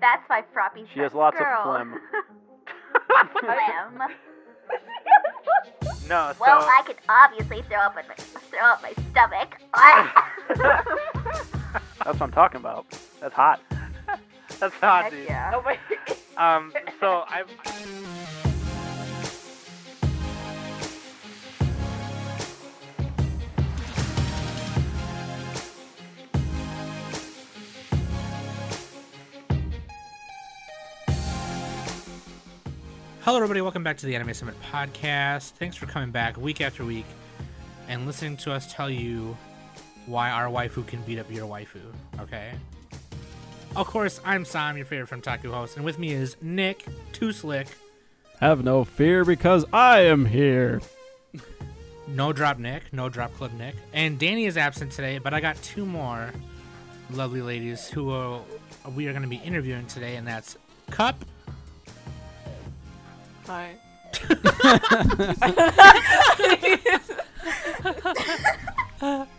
That's why Froppy's She has best lots of girl. phlegm. phlegm. No, so Well, I could obviously throw up in my throw up my stomach. that's what I'm talking about. That's hot. That's hot, Heck dude. yeah. Oh wait. Um, so I've. Hello, everybody. Welcome back to the Anime Summit podcast. Thanks for coming back week after week and listening to us tell you why our waifu can beat up your waifu. Okay. Of course, I'm Sam, your favorite from Taku host, and with me is Nick, Too Slick, Have no fear because I am here. No Drop Nick, No Drop Club Nick, and Danny is absent today. But I got two more lovely ladies who will, we are going to be interviewing today, and that's Cup Hi.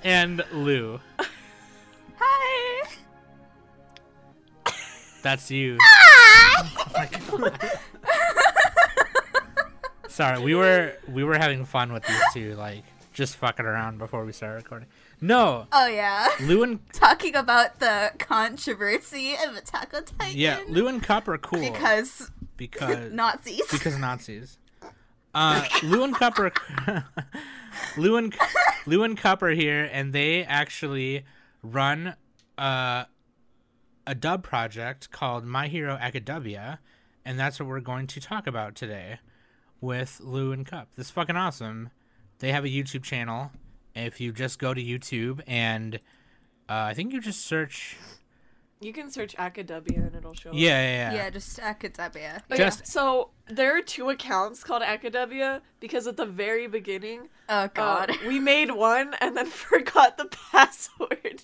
and Lou. Hi. That's you. Hi. Sorry, we were we were having fun with these two, like just fucking around before we started recording. No, Oh yeah, Lou and talking about the controversy of Attack on Titan. yeah, Lou and Cup are cool because because Nazis. because Nazis. Uh, Lou and Cup are Lou and Lou and Cup are here, and they actually run uh, a dub project called My Hero Academia, and that's what we're going to talk about today with Lou and Cup. This is fucking awesome. They have a YouTube channel. If you just go to YouTube and uh, I think you just search, You can search Academia and it'll show. up. yeah, yeah, yeah. yeah, just Academia. Yeah. Just- So there are two accounts called Academia because at the very beginning, Oh uh, god. we made one and then forgot the password.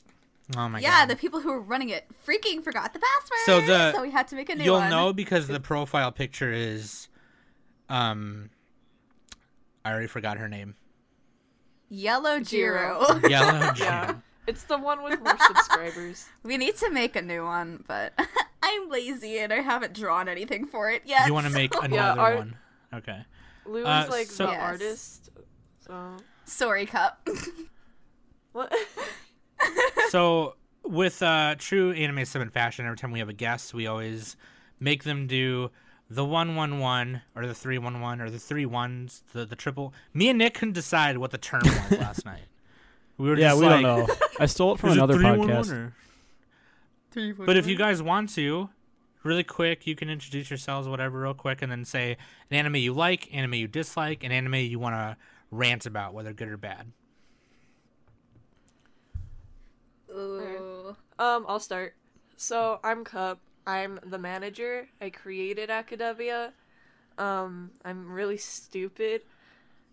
Oh my yeah, god. Yeah, the people who were running it freaking forgot the password. So the- so we had to make a new one. You'll one. know because the profile picture is, um, I already forgot her name. Yellow Jiro. Jiro. Yellow Yeah. Jiro. It's the one with more subscribers. we need to make a new one, but I'm lazy and I haven't drawn anything for it yet. You want to make so- another our- one? Okay. Lou is Uh, like so- the Yes. artist. So Sorry, Cup. what? So with uh, true anime summit fashion, every time we have a guest, we always make them do the one one one or the three one one or the three ones, the the triple. Me and Nick couldn't decide what the term was last night. We were Yeah, just we like, don't know. I stole it from "Is it another 311 podcast. or-" But if you guys want to, really quick, you can introduce yourselves, whatever, real quick, and then say an anime you like, anime you dislike, an anime you want to rant about, whether good or bad. Ooh. Um, I'll start. So I'm Cup. I'm the manager. I created Academia. Um, I'm really stupid.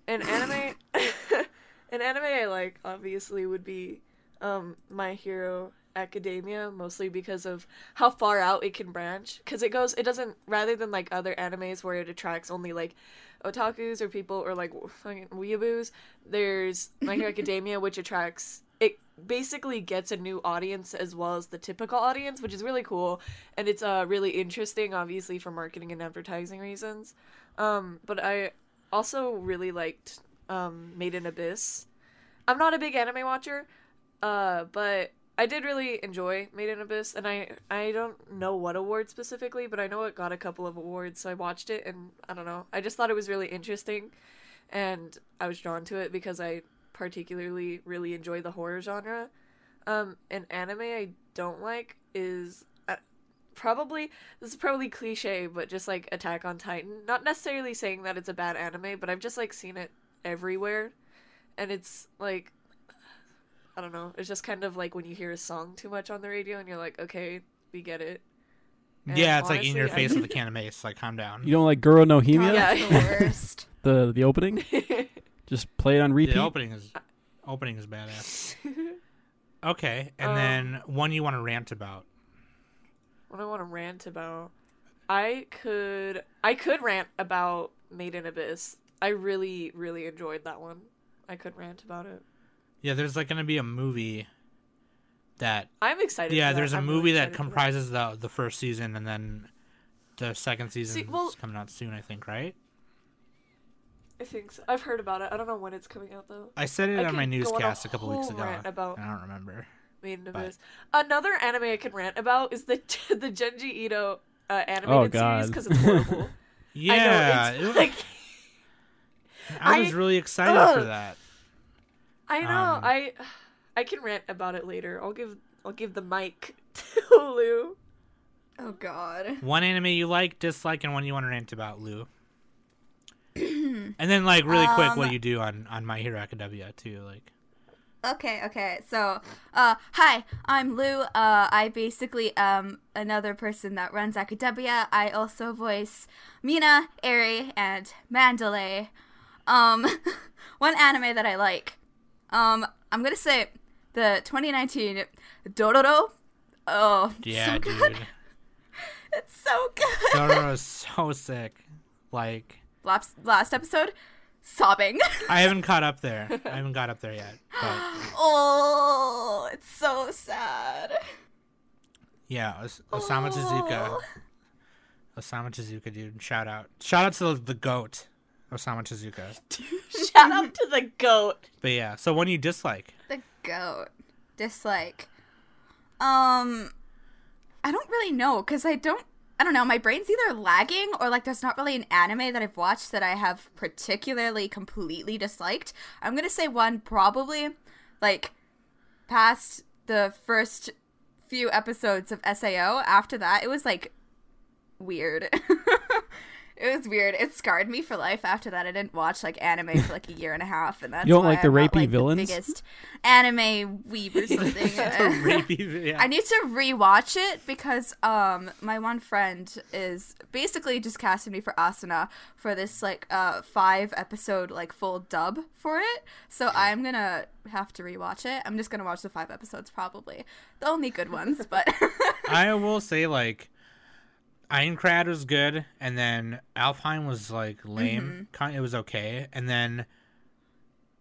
An anime, an anime I like obviously would be, um, My Hero Academia, mostly because of how far out it can branch. Because it goes, it doesn't rather than like other animes where it attracts only like otakus or people or like fucking weeaboos. There's My Hero Academia, which attracts it basically gets a new audience as well as the typical audience, which is really cool, and it's uh really interesting, obviously for marketing and advertising reasons. Um, but I also really liked um Made in Abyss. I'm not a big anime watcher, uh, but I did really enjoy Made in Abyss, and I I don't know what award specifically, but I know it got a couple of awards, so I watched it, and I don't know, I just thought it was really interesting, and I was drawn to it because I particularly really enjoy the horror genre. Um, an anime I don't like is uh, probably this is probably cliche, but just like Attack on Titan. Not necessarily saying that it's a bad anime, but I've just like seen it everywhere, and it's like I don't know. It's just kind of like when you hear a song too much on the radio, and you're like, okay, we get it. And yeah, it's like in your honestly, face with the mace. Like, calm down. You don't like Guro no God, Yeah. the worst. The the opening? Just play it on repeat. The opening is opening is badass. Okay, and Um, then one you want to rant about. what I want to rant about? I could I could rant about Made in Abyss. I really really enjoyed that one. I could rant about it. Yeah, there's like gonna be a movie that I'm excited. yeah, for there's a I'm really movie that excited for comprises the the first season and then the second season well- is coming out soon, I think, right? I think so. I've heard about it. I don't know when it's coming out though. I said it I on my could go on a newscast a couple weeks ago. about- I don't remember. Maiden But- Abyss. Another anime I can rant about is the the Junji Ito uh, animated Oh, series because it's horrible. Yeah, I it know, was- it's like I was I- really excited for that. I know. Um, I I can rant about it later. I'll give I'll give the mic to Lou. Oh God. One anime you like, dislike, and one you want to rant about, Lou. and then, like, really quick, what Um, you do on on My Hero Academia too, like. Okay, okay. So, uh, hi, I'm Lou. Uh, I basically am another person that runs Academia. I also voice Mina, Eri, and Mandalay. Um, one anime that I like. Um, I'm gonna say the 2019 Dororo. Oh, it's Yeah, so dude. good. It's so good. Dororo is so sick. Like, Last last episode, sobbing. I haven't caught up there. I haven't got up there yet. But oh, it's so sad. yeah, Os- Osamu Tezuka. Oh. Osamu Tezuka, dude. Shout out. Shout out to the, the goat, Osamu Tezuka. Shout out to the goat. But yeah, so one you dislike. The goat. Dislike. Um, I don't really know because I don't. I don't know. My brain's either lagging or like there's not really an anime that I've watched that I have particularly completely disliked. I'm gonna say one probably like past the first few episodes of SAO. After that, it was like weird. it was weird. It scarred me for life. After that, I didn't watch like anime for like a year and a half, and that's You don't like the I'm not, rapey like, villains? The biggest anime weeb or something. Rapey, yeah. I need to rewatch it because um my one friend is basically just casting me for Asuna for this like uh five episode like full dub for it. So I'm gonna have to rewatch it. I'm just gonna watch the five episodes probably. The only good ones, but I will say like Aincrad was good, and then Alfheim was like lame. Mm-hmm. Kind, it was okay, and then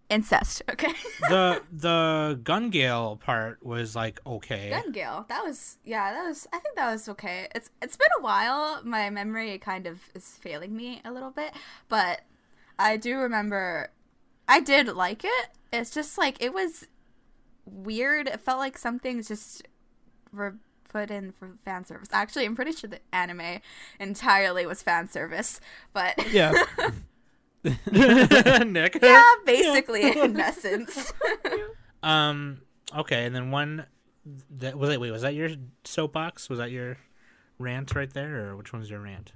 incest. Okay. the the Gun Gale part was like okay. Gun Gale. That was yeah, that was I think that was okay. It's it's been a while. My memory kind of is failing me a little bit, but I do remember I did like it. It's just like it was weird. It felt like some things just were put in for fan service. Actually, I'm pretty sure the anime entirely was fan service, but Yeah. Nick. yeah, basically in essence. Um. Okay, and then one. That was it. Wait, was that your soapbox? Was that your rant right there, or which one's your rant?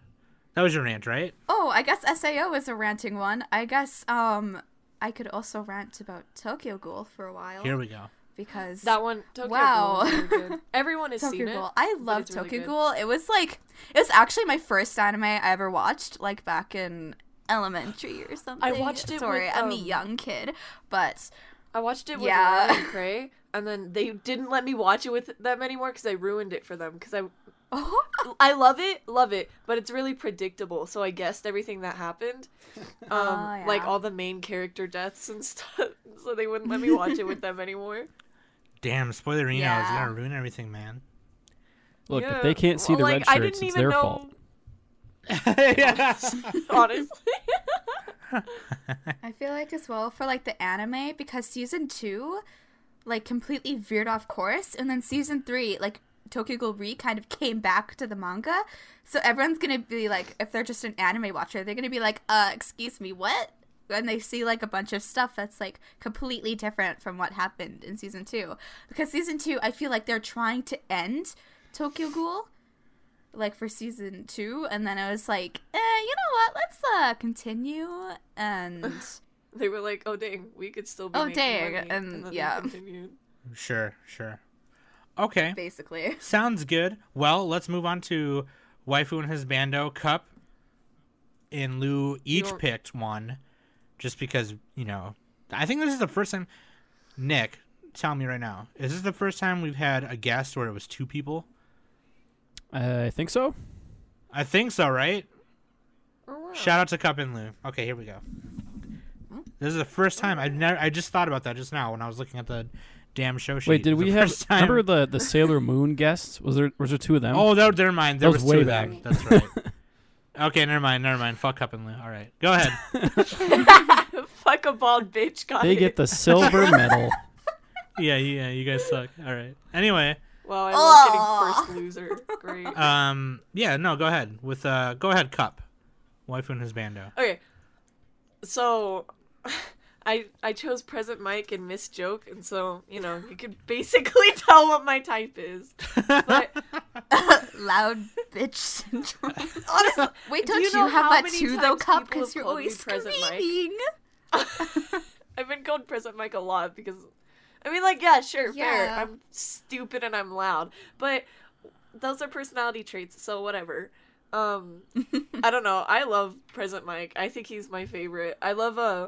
That was your rant, right? Oh, I guess SAO is a ranting one. I guess um I could also rant about Tokyo Ghoul for a while Here we go. Because That one. Tokyo Wow. Ghoul is really good. Everyone has Tokyo seen it. I love it's really Ghoul. It was like it was actually my first anime I ever watched, like back in elementary or something. I watched it Sorry, with, I'm a um, young kid, but I watched it with Yeah. Ryan and Cray, and then they didn't let me watch it with them anymore because I ruined it for them. Because I, oh, I love it, love it, but it's really predictable. So I guessed everything that happened, um, Oh, like all the main character deaths and stuff. So they wouldn't let me watch it with them anymore. Damn, spoilerino is Yeah. gonna ruin everything, man. Look, Yeah. if they can't see Well, the like, red I shirts, didn't it's even their know, fault. honestly. I feel like as well for like the anime because season two, like completely veered off course, and then season three, like Tokyo Ghoul Re kind of came back to the manga. So everyone's gonna be like, if they're just an anime watcher, they're gonna be like, uh, excuse me, what? And they see like a bunch of stuff that's like completely different from what happened in season two. Because season two, I feel like they're trying to end Tokyo Ghoul like for season two and then I was like, eh, you know what, let's uh continue and they were like, "Oh dang, we could still be." Oh, dang, money," and then yeah. Sure, sure. Okay, basically. sounds good. Well, let's move on to waifu and husbando cup. And Lou each You're- picked one, just because you know. I think this is the first time. Nick, tell me right now, is this the first time we've had a guest where it was two people? I think so. I think so, right? Oh, wow. Shout out to Cup and Lou. Okay, here we go. This is the first time I've never. I just thought about that just now when I was looking at the damn show sheet. Wait, did the we have? time. Remember the the Sailor Moon guests? Was there was there two of them? Oh, that, never mind. There That was, was two way of them. back. That's right. okay, never mind. Never mind. Fuck Cup and Lou. All right, go ahead. Fuck a bald bitch. Got they it. get the silver medal. yeah, yeah. You guys suck. All right. Anyway, Wow, I Aw. love getting first loser. Great. um, yeah, no, go ahead with uh, go ahead, Cup, waifu and husbando. Okay, so I I chose present Mike and Miss Joke, and so you know you could basically tell what my type is. But Loud bitch syndrome. honestly, Wait, Do don't you you, know have that too, though, people Because you're always Present Mike? screaming. I've been called present Mike a lot because I mean, like, yeah, sure, fair. I'm stupid and I'm loud, but those are personality traits, so whatever. Um, I don't know. I love Present Mike. I think he's my favorite. I love uh,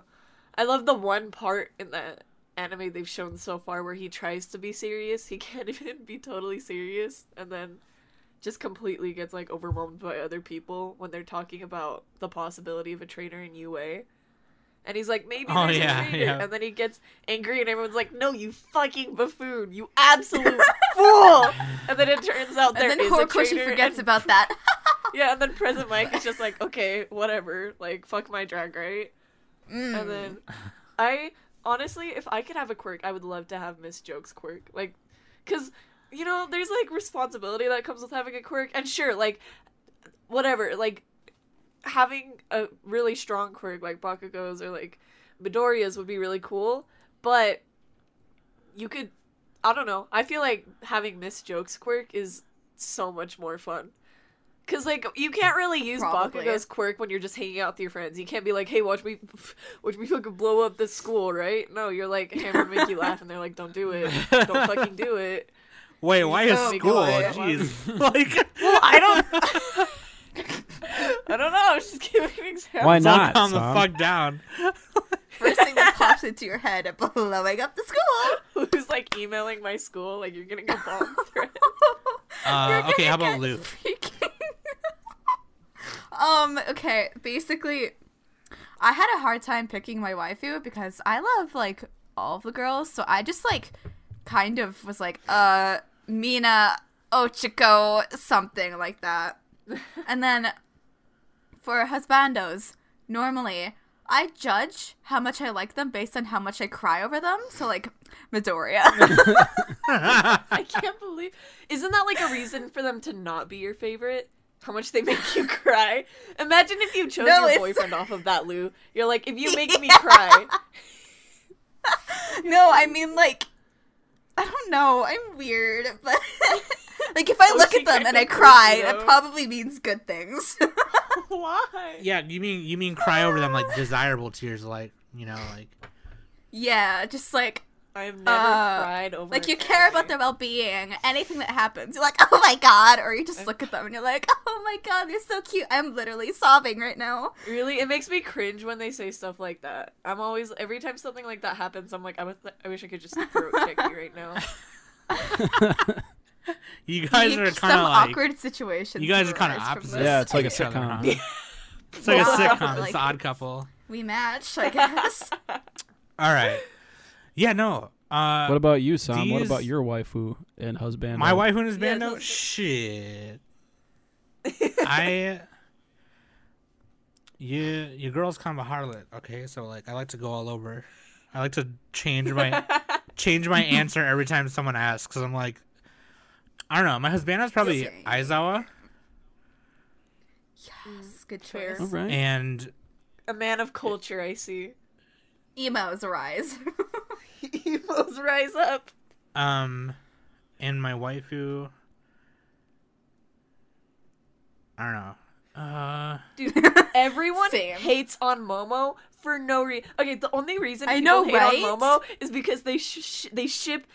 I love the one part in that anime they've shown so far where he tries to be serious. He can't even be totally serious, and then just completely gets like overwhelmed by other people when they're talking about the possibility of a trainer in UA. And he's like, maybe Oh, there's yeah, a traitor. yeah. And then he gets angry, and everyone's like, no, you fucking buffoon, you absolute fool. And then it turns out there And then is a Horikoshi forgets and- about that. yeah, and then Present Mike is just like, okay, whatever, like fuck my drag, right? Mm. And then I honestly, if I could have a quirk, I would love to have Miss Joke's quirk, like, cause you know, there's like responsibility that comes with having a quirk, and sure, like, whatever, like having a really strong quirk like Bakugo's or like Midoriya's would be really cool, but you could, I don't know, I feel like having Miss Joke's quirk is so much more fun. Cause like you can't really use Probably. Bakugo's quirk when you're just hanging out with your friends. You can't be like, "Hey, watch me, watch me fucking blow up this school," right? No, you're like, "Hammer I'm make you laugh," and they're like, "Don't do it, don't fucking do it." Wait, why is school? Jeez, like, Well, I don't, I don't know. I was just giving an example. Why not? calm the fuck down. First thing that pops into your head, blowing up the school. Who's like emailing my school? Like you're getting a bomb threat. Uh, okay, how about get Lou? freaking- um, okay, basically, I had a hard time picking my waifu because I love, like, all of the girls, so I just, like, kind of was like, uh, Mina, Ochako, something like that. and then for husbandos, normally, I judge how much I like them based on how much I cry over them. So, like, Midoriya. I can't believe. Isn't that like a reason for them to not be your favorite? How much they make you cry? Imagine if you chose No, your it's- boyfriend off of that, Lou. You're like, if you make me cry, No, I mean like I don't know. I'm weird, but like if I Oh, look at them and I cry, creepy, that probably means good things. why? Yeah, you mean you mean cry over them like desirable tears, like you know, like yeah, just like I have never Uh, cried over. like you care about their well-being. Anything that happens, you're like, "Oh my god," or you just look at them and you're like, "Oh my god, they're so cute." I'm literally sobbing right now. Really, it makes me cringe when they say stuff like that. I'm always every time something like that happens, I'm like, I, was, I wish I could just throat check you right now. you guys Peak are kind of like awkward situations. you guys are kind of arise from opposite. Yeah, it's like a sitcom. huh? It's like a sitcom. It's like- the Odd Couple. We match, I guess. All right. Yeah, no. Uh, What about you, Sam? What about your waifu and husband? my wife and his Yeah, bando? those- Shit. I. You, your girl's kind of a harlot. Okay, so like I like to go all over. I like to change my change my answer every time someone asks. Cause I'm like, I don't know. My husband is probably Same. Aizawa, yes, good choice. All right. and A man of culture, I see. Emos arise. Emos rise up. um, and my waifu. I don't know. Uh, Dude, everyone Same. hates on Momo for no reason. Okay, the only reason I people know, hate right? on Momo is because they sh- sh- they ship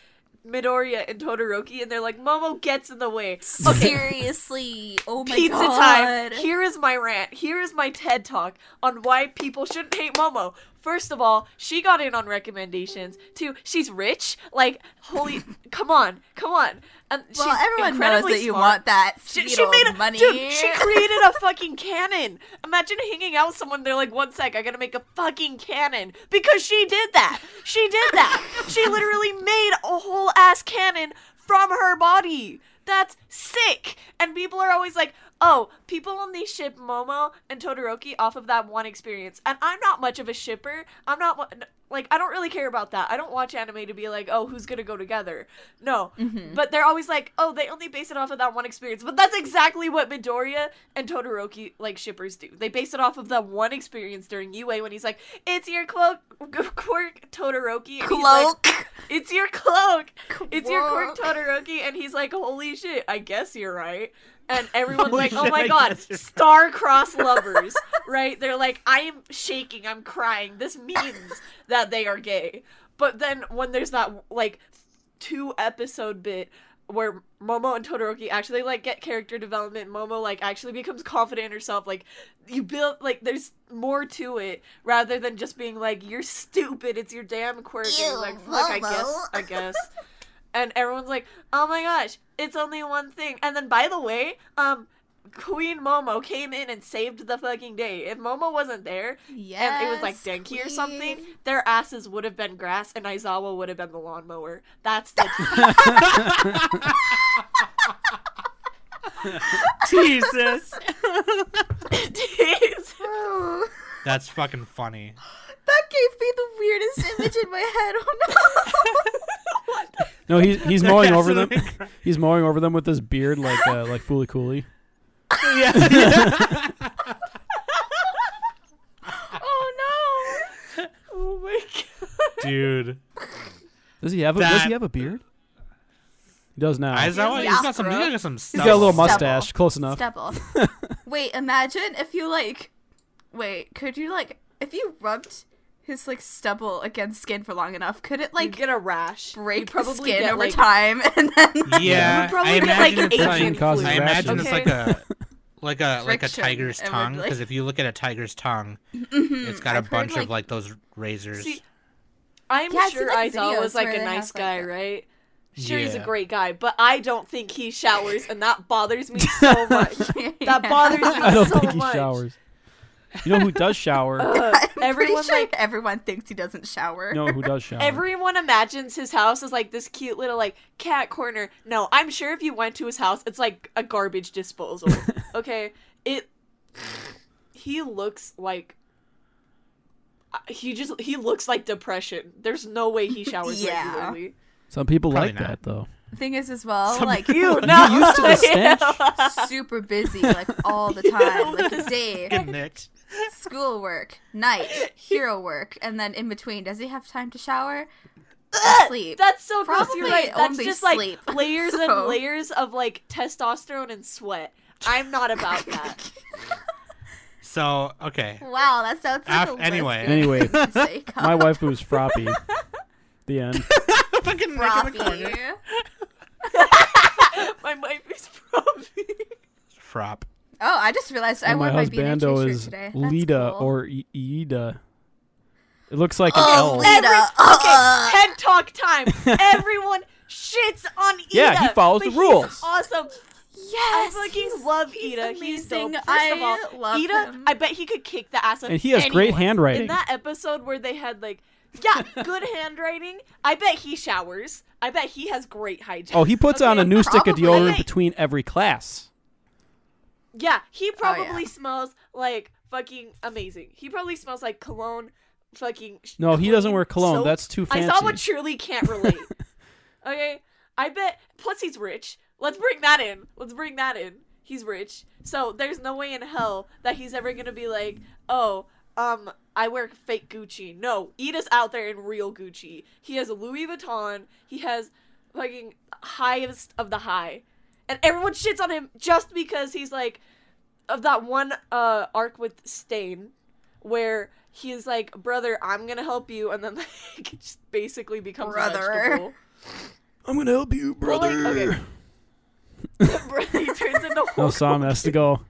Midoriya and Todoroki, and they're like, Momo gets in the way. Okay, Seriously. Oh my pizza god. time. Here is my rant. Here is my TED talk on why people shouldn't hate Momo. First of all, she got in on recommendations. Two, she's rich. Like, holy, come on, come on. And she's Well, everyone knows that you smart. want that She, she made a money. dude. She created a fucking cannon. Imagine hanging out with someone. They're like, one sec, I gotta make a fucking cannon because she did that. She did that. she literally made a whole ass cannon from her body. That's sick. And people are always like, oh, people only ship Momo and Todoroki off of that one experience. And I'm not much of a shipper. I'm not like I don't really care about that. I don't watch anime to be like, oh, who's gonna go together. No, mm-hmm. but they're always like, oh, they only base it off of that one experience. But that's exactly what Midoriya and Todoroki like shippers do. They base it off of that one experience during UA when he's like, it's your cloak, quirk, Todoroki. He's like, Cloak. it's your cloak. It's your Quirk. Todoroki, and he's like, "Holy shit! I guess you're right." And everyone's Holy like, "Oh my I god, guess you're right." star-crossed lovers!" right? They're like, "I am shaking. I'm crying. This means that they are gay." But then when there's that like two episode bit where Momo and Todoroki actually like get character development. Momo like actually becomes confident in herself. Like you build like there's more to it rather than just being like you're stupid. It's your damn quirk. and it's Ew, like fuck. I guess. Momo. I guess. And everyone's like, oh my gosh, it's only one thing. And then by the way, um. Queen Momo came in and saved the fucking day. If Momo wasn't there, and it was like Yes, Denki or something, their asses would have been grass and Aizawa would have been the lawnmower. That's the Jesus. Jeez. Oh, That's fucking funny. that gave me the weirdest image in my head. Oh no. No, he's he's mowing over them. Absolutely He's mowing over them with his beard like uh, like Fooly Cooley. yeah. oh no! Oh my god. Dude. Does he have a Does he have a beard? He does now. Aizawa, Yeah. he's got some, he's got some He's stuff. got a little Stubble. mustache. Close no. enough. Stubble. Wait, imagine if you like. Wait, could you like if you rubbed his like stubble against skin for long enough? Could it Like like get a rash. break You'd the probably skin get, over like, time and then? Yeah, would probably I get, like, it's Asian like causes I flu. imagine it's like a like a like a tiger's tongue because if you look at a tiger's tongue, mm-hmm. it's got a I've heard, bunch like- of like those razors. See, I'm Yeah, I've sure like, was like a nice have, like, guy, right? Sure, he's a great guy, but I don't think he showers, and that bothers me so much. That bothers me I don't so think he much. showers. You know who does shower? Ugh, I'm everyone sure like everyone thinks he doesn't shower. You know who does shower? Everyone imagines his house as like this cute little like cat corner. No, I'm sure if you went to his house, it's like a garbage disposal. okay, it. He looks like. uh, He just he looks like depression. There's no way he showers Yeah. regularly. Some people Probably like not. that though. thing is as well, Some like You no. used to the stench? super busy like all the time, like the day, Good Nick. Schoolwork, night, hero work, and then in between, does he have time to shower? Sleep. That's so gross. You're right. That's only just like sleep. layers So- and layers of like testosterone and sweat. I'm not about that. So okay, Wow, that sounds like Af- a anyway. Anyway, my wife was Froppy. The end. fucking Nick in the corner. My wife is froppy. Frop. Oh, I just realized I And my wore my B&H husbando shirt is today. That's Lita cool. or I- Ida. It looks like an Oh, L. Lita. Every, okay, Uh. TED Talk time. Everyone shits on Ida. Yeah, he follows but the he's rules. Awesome. Yes, I fucking he's- love he's Ida. He's dope. amazing. First of I all, love Ida, him. I bet he could kick the ass of And he has great handwriting. In that episode where they had like, yeah, good handwriting. I bet he showers. I bet he has great hygiene. Oh, he puts on a Okay, new stick of deodorant between every class. Yeah, he probably Oh, yeah. smells like fucking amazing. He probably smells like cologne, fucking. No, he doesn't wear cologne. soap. That's too fancy. I saw what truly can't relate. okay, I bet. Plus, he's rich. Let's bring that in. Let's bring that in. He's rich, so there's no way in hell that he's ever gonna be like, oh, um, I wear fake Gucci. No, Ida's out there in real Gucci. He has Louis Vuitton. He has fucking highest of the high, and everyone shits on him just because he's like of that one uh arc with Stain where he's like, "Brother, I'm gonna help you," and then like just basically becomes Brother. a vegetable. I'm gonna help you, Well, like, okay. he turns into No, Hulk Sam has to go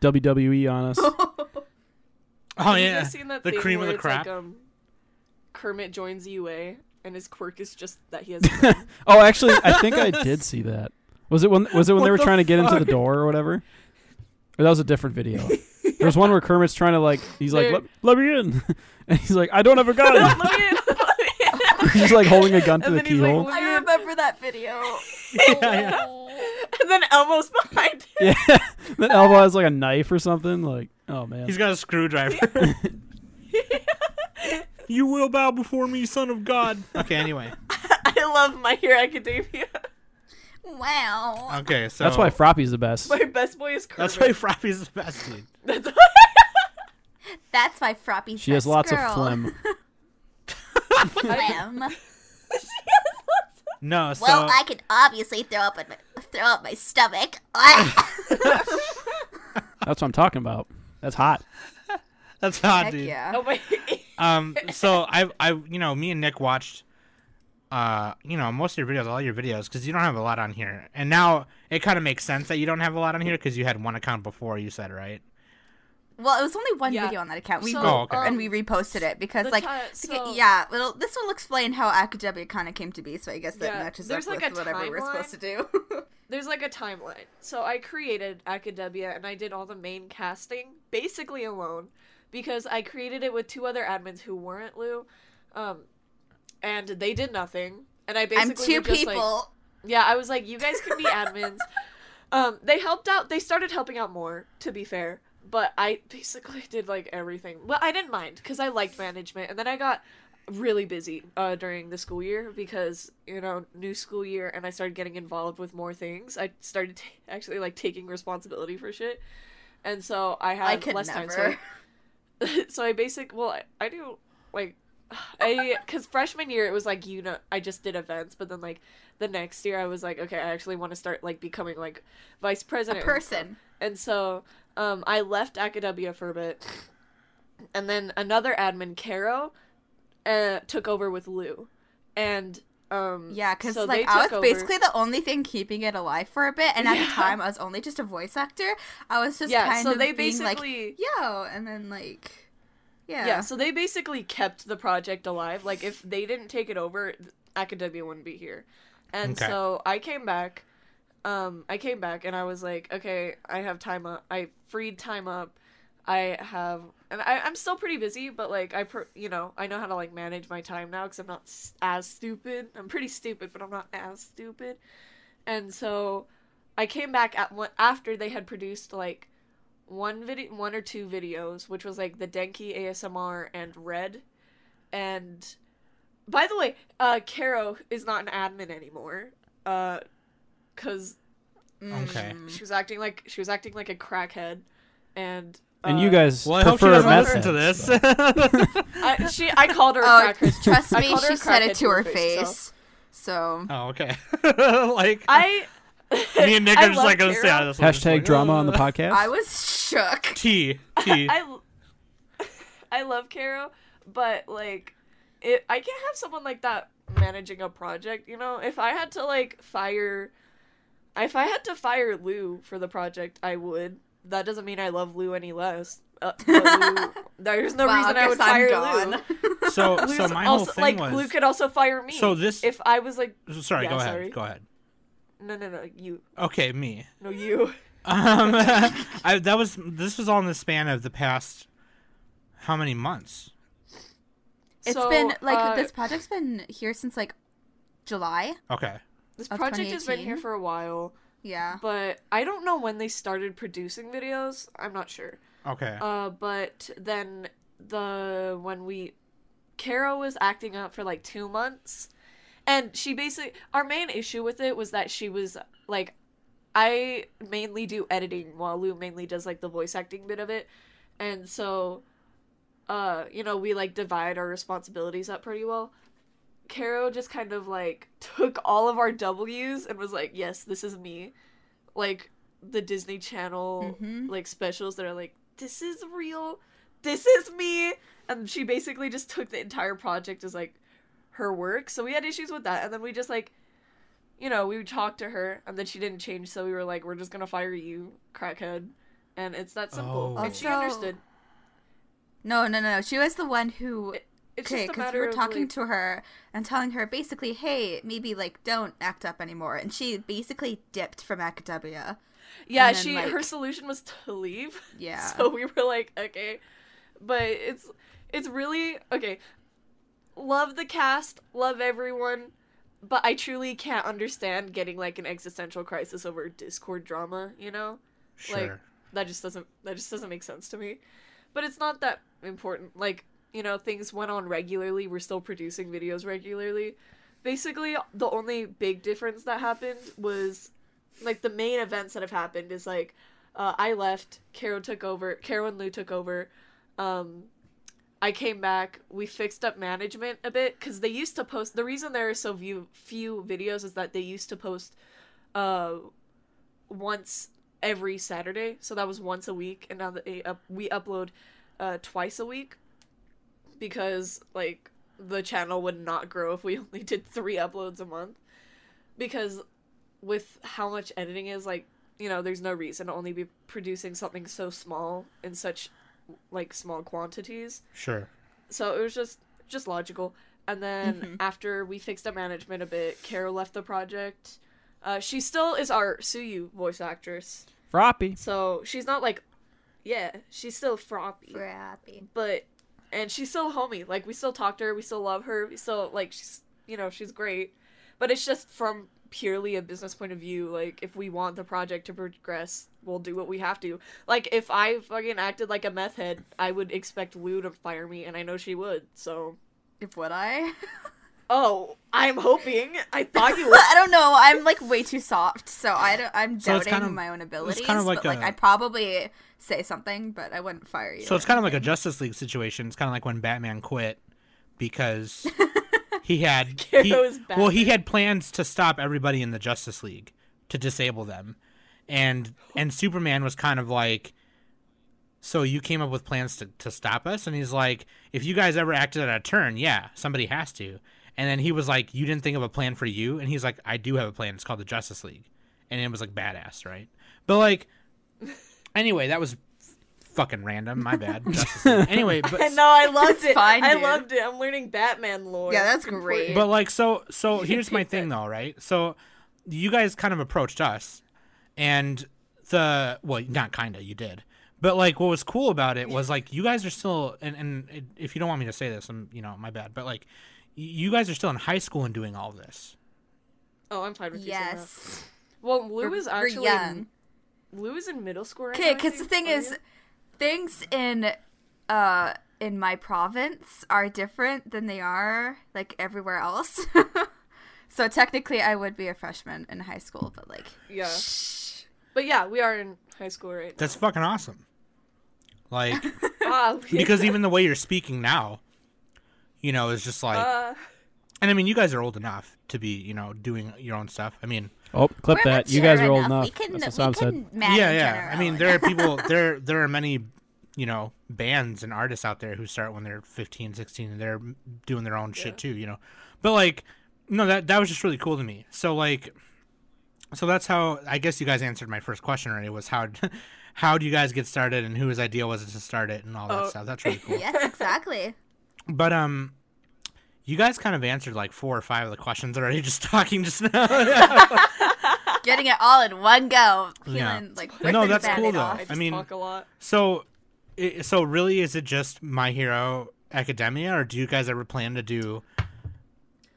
WWE on us. Oh Have you yeah, seen that the thing cream of the it's crop. Like, um, Kermit joins UA, and his quirk is just that he has. a. Oh, actually, I think I did see that. Was it when was it when they were the trying to get into the door or whatever? Or that was a different video. There's one where Kermit's trying to like he's like let, let me in, and he's like I don't have a gun. let me in. Let me in. he's like holding a gun to the then he's like, keyhole. I remember that video. yeah, yeah. and then Elmo's behind him. yeah. then Elmo has like a knife or something. Like oh man. He's got a screwdriver. you will bow before me, son of God. Okay, anyway. I love My Hero Academia. Wow. Okay, so That's why Froppy's the best. My best boy is Kermit. that's why Froppy's the best dude. That's why. That's why Froppy's She has lots girl. of phlegm. Phlegm. No, so Well, I can obviously throw up in my, throw up my stomach. That's what I'm talking about. That's hot. that's hot, Heck dude. yeah. Oh my. Um, so I, I, you know, me and Nick watched, uh, you know, most of your videos, all your videos, because you don't have a lot on here, and now it kind of makes sense that you don't have a lot on here because you had one account before. You said right. Well, it was only one Yeah. video on that account. We So, Oh, okay. and we reposted it because, like, ti- to so- yeah. Well, this will explain how Academia kind of came to be. So I guess that Yeah, matches there's, up like, with a whatever we're timeline. supposed to do. There's like a timeline. So I created Academia and I did all the main casting basically alone because I created it with two other admins who weren't Lou, um, and they did nothing. And I basically I'm two just, like- Yeah, I was like, you guys can be admins. um, they helped out. They started helping out more, to be fair. But I basically did like everything. Well, I didn't mind because I liked management, and then I got really busy uh, during the school year because you know new school year, and I started getting involved with more things. I started t- actually like taking responsibility for shit, and so I had I less time. So, so I basic well, I, I do like I because freshman year it was like you know I just did events, but then like the next year I was like okay I actually want to start like becoming like vice president stuff. person. and so um I left Academia for a bit, and then another admin Caro uh took over with Lou, and um Yeah, because so like I was over- basically the only thing keeping it alive for a bit, and at Yeah. the time I was only just a voice actor. I was just yeah kind so of they being basically like, "Yo," and then like, yeah, yeah. so they basically kept the project alive like if they didn't take it over academia wouldn't be here and Okay. so i came back um i came back and i was like okay i have time up i freed time up i have and I, i'm still pretty busy but like i per, you know i know how to like manage my time now because i'm not s- as stupid i'm pretty stupid but i'm not as stupid and so i came back at one after they had produced like one video one or two videos which was like the denki asmr and red and by the way uh caro is not an admin anymore uh because Okay. Mm. she was acting like she was acting like a crackhead and And uh, you guys Well, I hope she prefer doesn't listen to this. so. I, she i called her a Oh, crackhead trust me, she said it to her face. so- So, oh, okay. like i me and Nick I are just like gonna stay Caro. out of this. one. Just Hashtag like, drama on the podcast. I was shook. T T. I, I love Caro, but like, it I can't have someone like that managing a project. You know, if I had to like fire, if I had to fire Lou for the project, I would. That doesn't mean I love Lou any less. Uh, Lou, there's no Wow, reason I guess would I'm fire gone. Lou. So Lou's so my whole also, thing like was. Lou could also fire me. So this- if I was like, sorry, Yeah, go ahead. sorry. Go ahead. No, no, no, you, Okay, me. no, you. Um, I, that was this was all in the span of the past how many months? It's So, been like uh, this project's been here since like July. Okay. This project has been here for a while. Yeah. but I don't know when they started producing videos. I'm not sure. Okay. Uh, but then the when we, Caro was acting up for like two months, and she basically our main issue with it was that she was like, I mainly do editing while Lou mainly does like the voice acting bit of it, and so, uh, you know, we like divide our responsibilities up pretty well. Caro just kind of like took all of our W's and was like, "Yes, this is me," like the Disney Channel Mhm. like specials that are like, "This is real, this is me," and she basically just took the entire project as like her work. So we had issues with that, and then we just like, you know, we talked to her, and then she didn't change, so we were like, "We're just gonna fire you, crackhead," and it's that simple. Oh. And she Also- understood. No, no, no. She was the one who. It's Okay, because we were talking like- to her and telling her basically, hey, maybe like don't act up anymore, and she basically dipped from academia. Yeah, And then, she her solution was to leave. Yeah. So we were like, okay, but it's it's really okay. Love the cast, love everyone, but I truly can't understand getting like an existential crisis over Discord drama. You know, Sure. like that just doesn't that just doesn't make sense to me. But it's not that important. Like you know, things went on regularly. We're still producing videos regularly. Basically, the only big difference that happened was like the main events that have happened is like uh, I left, Caro took over, Caro and Lou took over. Um, I came back. We fixed up management a bit because they used to post. The reason there are so few few videos is that they used to post, uh, once every Saturday. So that was once a week, and now they up we upload, uh, twice a week, because like the channel would not grow if we only did three uploads a month, because with how much editing is like you know there's no reason to only be producing something so small in such like small quantities. Sure. so it was just just logical. And then after we fixed up management a bit carol left the project. Uh, she still is our Tsuyu voice actress. Froppy. so she's not like yeah she's still froppy Crappy. but and she's still homie. Like we still talk to her. We still love her. We still like she's you know she's great. But it's just from purely a business point of view like if we want the project to progress we'll do what we have to like if i fucking acted like a meth head i would expect lou to fire me and i know she would so If would I? oh i'm hoping i thought you would I don't know. I'm like way too soft, so I don't, I'm So doubting kind of- my own abilities. kind of like but like a- I'd probably say something, but I wouldn't fire you. So or it's kind of like a. Justice League situation. It's kind of like when Batman quit because he had he, well he had plans to stop everybody in the Justice League to disable them, and and Superman was kind of like, so you came up with plans to to stop us, and he's like, if you guys ever acted out of turn, yeah, somebody has to. And then he was like, you didn't think of a plan for you, and he's like, I do have a plan. It's called the Justice League, and it was like badass, right? But like, anyway, that was fucking random. My bad. Anyway, but no i loved it fine, i dude. loved it i'm learning batman lore Yeah, that's great. but like so so here's my thing though, right? So you guys kind of approached us and the well, not kind of, you did. But like what was cool about it was like you guys are still and and it, if you don't want me to say this, I'm you know, my bad. But like you guys are still in high school and doing all this. oh i'm fine with you saying yes. well lou We're- is we're actually young. in, lou is in middle school right Okay, now, I because the thing is, you? Things in uh in my province are different than they are like everywhere else. so technically, I would be a freshman in high school, but like, Yeah. But yeah, we are in high school right now. That's fucking awesome. Like Ah, because even the way you're speaking now, you know, is just like uh, and I mean you guys are old enough to be, you know, doing your own stuff. I mean, Oh, clip we're that. You guys are old enough. enough. We can, That's what we Sam said. can manage yeah, yeah. our I mean, there are people there there are many, you know, bands and artists out there who start when they're 15, 16 and they're doing their own shit too, you know. But like no, that that was just really cool to me. So like so that's how I guess you guys answered my first question already was how how do you guys get started and whose idea was it to start it and all that Oh. stuff. That's really cool. yes, exactly. But um you guys kind of answered like four or five of the questions already just talking just now. Getting it all in one go. Feeling Yeah. like No, that's cool, though. off. I just I mean- talk a lot. So, i- so really, is it just My Hero Academia, or do you guys ever plan to do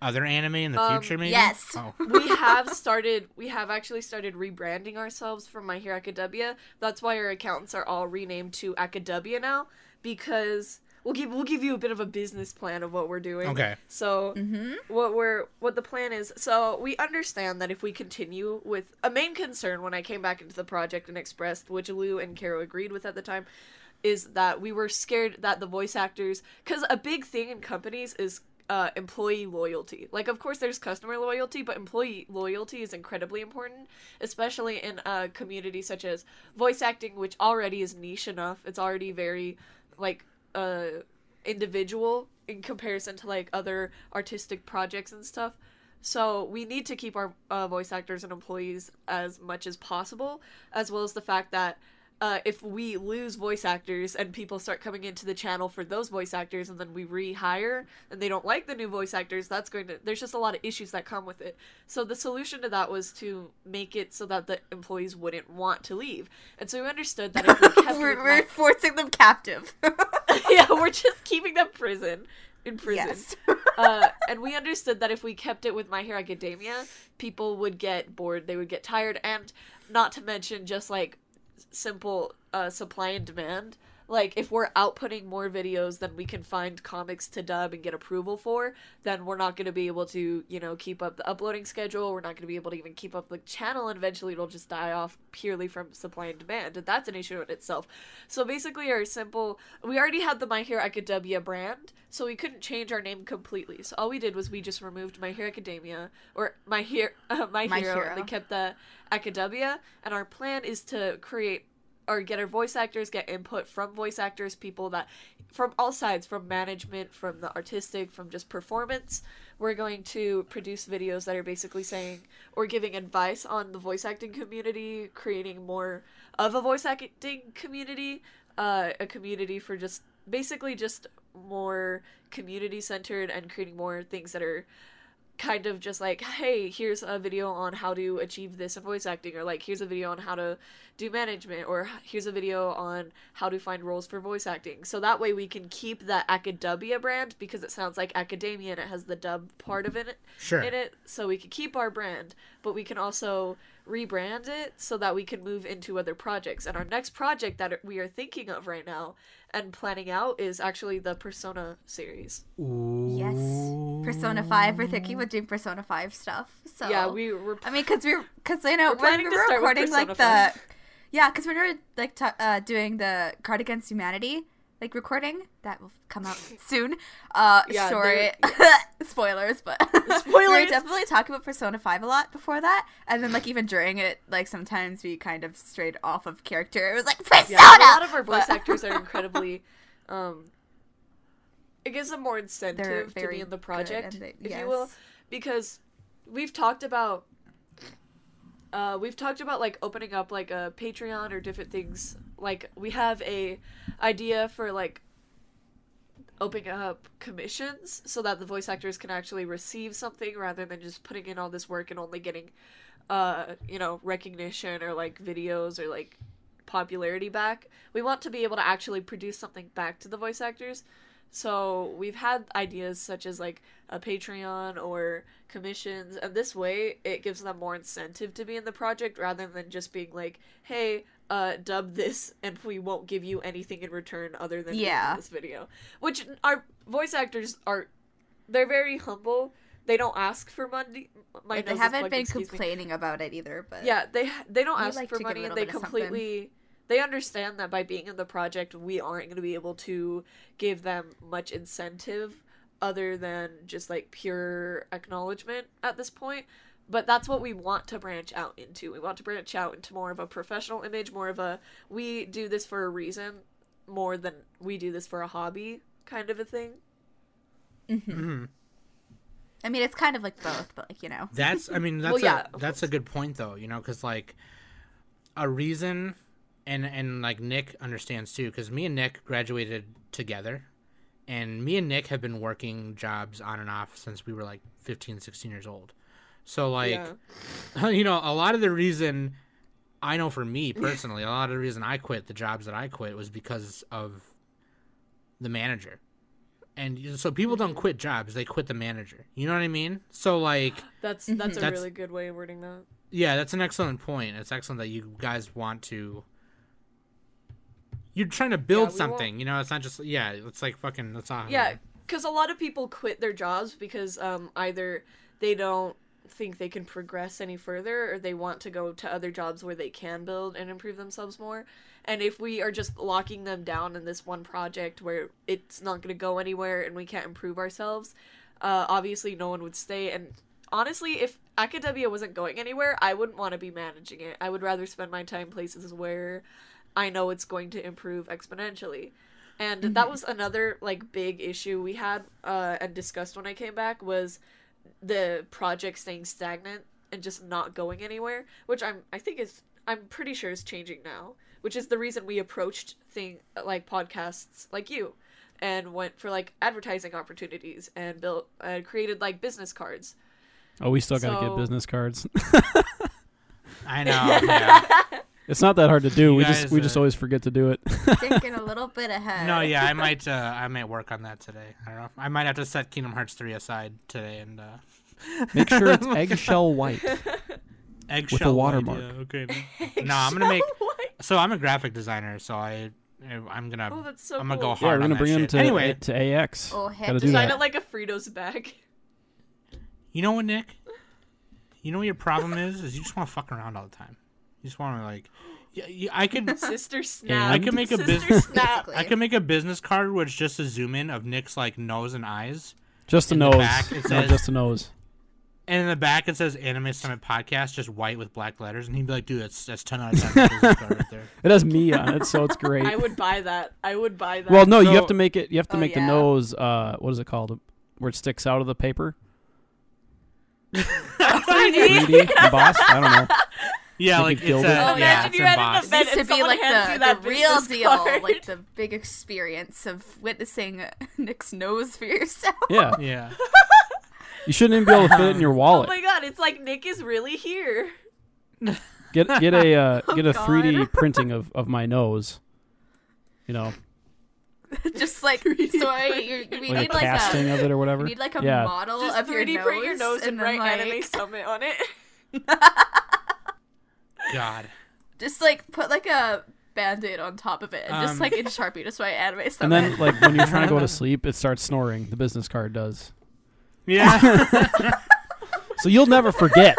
other anime in the Um, future? Maybe. yes. Oh, we have started we have actually started rebranding ourselves from My Hero Academia. That's why our accounts are all renamed to Academia now because we'll give we'll give you a bit of a business plan of what we're doing. Okay. So Mm-hmm. what we're what the plan is so we understand that if we continue with a main concern when I came back into the project and expressed which Lou and Caro agreed with at the time is that we were scared that the voice actors because a big thing in companies is uh, employee loyalty. Like, of course, there's customer loyalty, but employee loyalty is incredibly important, especially in a community such as voice acting, which already is niche enough. It's already very, like, uh, individual in comparison to like other artistic projects and stuff. So we need to keep our uh, voice actors and employees as much as possible, as well as the fact that uh, if we lose voice actors and people start coming into the channel for those voice actors and then we rehire and they don't like the new voice actors, that's going to, there's just a lot of issues that come with it. So the solution to that was to make it so that the employees wouldn't want to leave. And so we understood that if we kept we're, we're forcing them captive. yeah, we're just keeping them prison in prison. yes. uh, and we understood that if we kept it with My Hero Academia, people would get bored, they would get tired, and not to mention just like simple uh, supply and demand. Like if we're outputting more videos than we can find comics to dub and get approval for, then we're not going to be able to, you know, keep up the uploading schedule. We're not going to be able to even keep up the channel, and eventually it'll just die off purely from supply and demand, and that's an issue in itself. So basically, our simple, we already had the My Hero Academia brand, so we couldn't change our name completely. So all we did was we just removed My Hero Academia or My Hero, uh, My, My Hero, Hero. and they kept the Academia. And our plan is to create or get our voice actors, get input from voice actors, people that from all sides, from management, from the artistic, from just performance. We're going to produce videos that are basically saying or giving advice on the voice acting community, creating more of a voice acting community, uh, a community for just basically just more community centered and creating more things that are kind of just like hey here's a video on how to achieve this in voice acting or like here's a video on how to do management or here's a video on how to find roles for voice acting so that way we can keep that academia brand because it sounds like academia and it has the dub part of it Sure. in it so we can keep our brand but we can also rebrand it so that we can move into other projects and our next project that we are thinking of right now and planning out is actually the persona series Yes. Persona 5. We're thinking about doing Persona 5 stuff. So yeah we were I mean, because we're because you know We're when planning we to were start recording like Persona the yeah, because when we were like ta uh, doing the Card Against Humanity like recording that will come out soon. Uh, Yeah, sorry, spoilers, but we were Spoilers. definitely talking about Persona Five a lot before that, and then like even during it, like sometimes we kind of strayed off of character. It was like Persona. Yeah, a lot of our voice but- actors are incredibly. Um, it gives them more incentive to be in the project, they- if you will, because we've talked about. Uh, we've talked about like opening up like a Patreon or different things. Like we have a idea for like opening up commissions so that the voice actors can actually receive something rather than just putting in all this work and only getting uh you know recognition or like videos or like popularity back we want to be able to actually produce something back to the voice actors so we've had ideas such as like a patreon or commissions and this way it gives them more incentive to be in the project rather than just being like hey uh dub this and we won't give you anything in return other than Yeah. this video which our voice actors are they're very humble they don't ask for money my they haven't been excuse me. complaining about it either, but Yeah, they they don't ask like for to give a money, and they completely they understand that by being in the project, we aren't going to be able to give them much incentive other than just like pure acknowledgement at this point. But that's what we want to branch out into. We want to branch out into more of a professional image, more of a we do this for a reason, more than we do this for a hobby kind of a thing. Mhm. I mean it's kind of like both, but like you know, That's I mean that's Well, yeah, a that's a good point though, you know, cuz like a reason and and like Nick understands too cuz me and Nick graduated together and me and Nick have been working jobs on and off since we were like 15 16 years old. So like yeah. you know, a lot of the reason I know for me personally, a lot of the reason I quit the jobs that I quit was because of the manager. And so people don't quit jobs, they quit the manager. You know what I mean? So like That's that's a Mm-hmm. That's- really good way of wording that. yeah, that's an excellent point. It's excellent that you guys want to. You're trying to build want- something, you know. It's not just yeah. It's like fucking. That's awesome. Yeah, because a lot of people quit their jobs because um, either they don't think they can progress any further or they want to go to other jobs where they can build and improve themselves more. And if we are just locking them down in this one project where it's not going to go anywhere and we can't improve ourselves, uh, obviously no one would stay. And honestly, if Academia wasn't going anywhere, I wouldn't want to be managing it. I would rather spend my time places where I know it's going to improve exponentially. And that was another like big issue we had uh, and discussed when I came back was the project staying stagnant and just not going anywhere, which I'm I think is I'm pretty sure is changing now. which is the reason we approached thing like podcasts like you and went for like advertising opportunities and built and created like business cards. Oh, we still got to get business cards. I know. Yeah. It's not that hard to do. You we guys, just we just always forget to do it. Thinking a little bit ahead. No, yeah, I might. Uh, I might work on that today. I don't know. I might have to set Kingdom Hearts three aside today and uh, Make sure it's eggshell white. eggshell watermark. white, Yeah, okay. no, I'm gonna make. So I'm a graphic designer, so I, I'm gonna. Oh, that's so I'm gonna cool. go Yeah, hard we're gonna that bring him shit. to anyway. to AX. Oh, heck Design it like a Frito's bag. You know what, Nick? You know what your problem is? Is you just want to fuck around all the time. You just want to like. Yeah, yeah, I could. Sister snap. I could make a Sister business- snap. I could make a business card where it's just a zoom in of Nick's like nose and eyes, Just the in the nose. back, it no, says- just the nose. and in the back it says Anime Summit Podcast, just white with black letters, and he'd be like, "Dude, that's that's ten out of ten business card right there." It has me on it, so it's great. I would buy that. I would buy that. well, no, you have to make it. You have to Oh, make the nose. Uh, what is it called? Where it sticks out of the paper. 3D. 3D embossed. I don't know. Yeah, You like could it's build a, it. Oh, yeah, imagine it's you had an embossed. event This to and be like the, the real deal, card. like the big experience of witnessing Nick's nose for yourself. Yeah, Yeah. you shouldn't even be able to fit it in your wallet. Oh my god, it's like Nick is really here. Get get a uh, Oh, get a God. 3D printing of, of my nose. You know, Just like so, I, you we like need a like casting a of it or we whatever. need like a yeah, model Just of your 3D nose, print your nose and, then, write Anime Summit on it. God. just like put like a band-aid on top of it and Um, just like in Sharpie just write anime stuff. and summit. then like when you're trying to go to sleep, it starts snoring. The business card does. Yeah. So you'll never forget.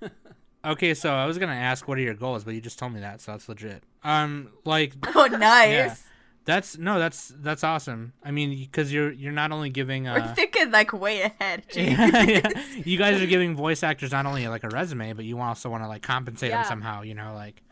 okay, so I was gonna ask what are your goals, but you just told me that, so that's legit. Um, like oh nice. That's no, that's that's awesome. I mean, because you're you're not only giving We're uh, thinking like way ahead. Yeah, yeah. you guys are giving voice actors not only like a resume, but you also want to like compensate Yeah. them somehow. You know, like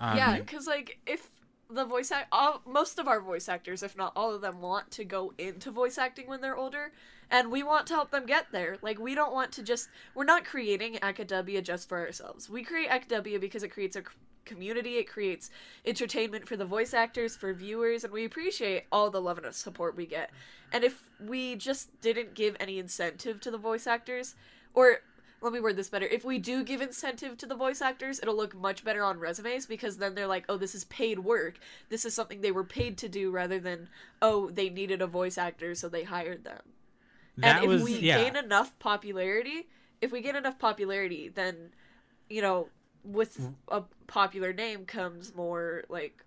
um, yeah, because like if the voice act, all, most of our voice actors, if not all of them, want to go into voice acting when they're older, and we want to help them get there. Like we don't want to just we're not creating Academia just for ourselves. We create Academia because it creates a c- community, it creates entertainment for the voice actors, for viewers, and we appreciate all the love and support we get. And if we just didn't give any incentive to the voice actors, or let me word this better. If we do give incentive to the voice actors, it'll look much better on resumes because then they're like, oh, this is paid work. This is something they were paid to do rather than, oh, they needed a voice actor, so they hired them. that and if was we yeah. gain enough popularity, if we get enough popularity, then, you know, with a popular name comes more, like,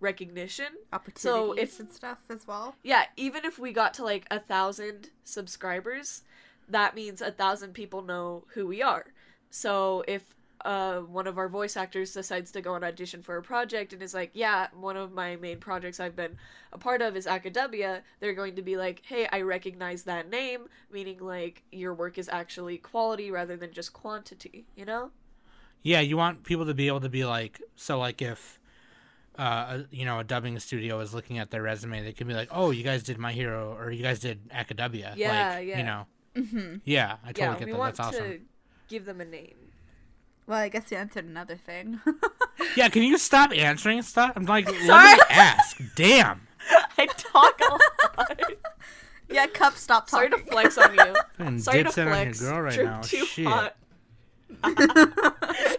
recognition. Opportunities if- and stuff as well. Yeah, even if we got to like a thousand subscribers, that means a thousand people know who we are. So if uh, one of our voice actors decides to go on audition for a project and is like, yeah, one of my main projects I've been a part of is Academia, they're going to be like, hey, I recognize that name, meaning like your work is actually quality rather than just quantity, you know? Yeah, you want people to be able to be like, so like if, uh, you know, a dubbing studio is looking at their resume, they can be like, oh, you guys did My Hero or you guys did Academia. Yeah, like, yeah. You know. Mm-hmm. Yeah, I totally yeah, get we that. want That's awesome. to give them a name. Well, I guess you answered another thing. Yeah, can you stop answering stuff? I'm like, let Sorry. me ask. Damn. I talk a lot. yeah, Cup, stop Sorry to flex on you. Fucking Sorry to dipset on your flex. girl right Drink now. too Shit. hot.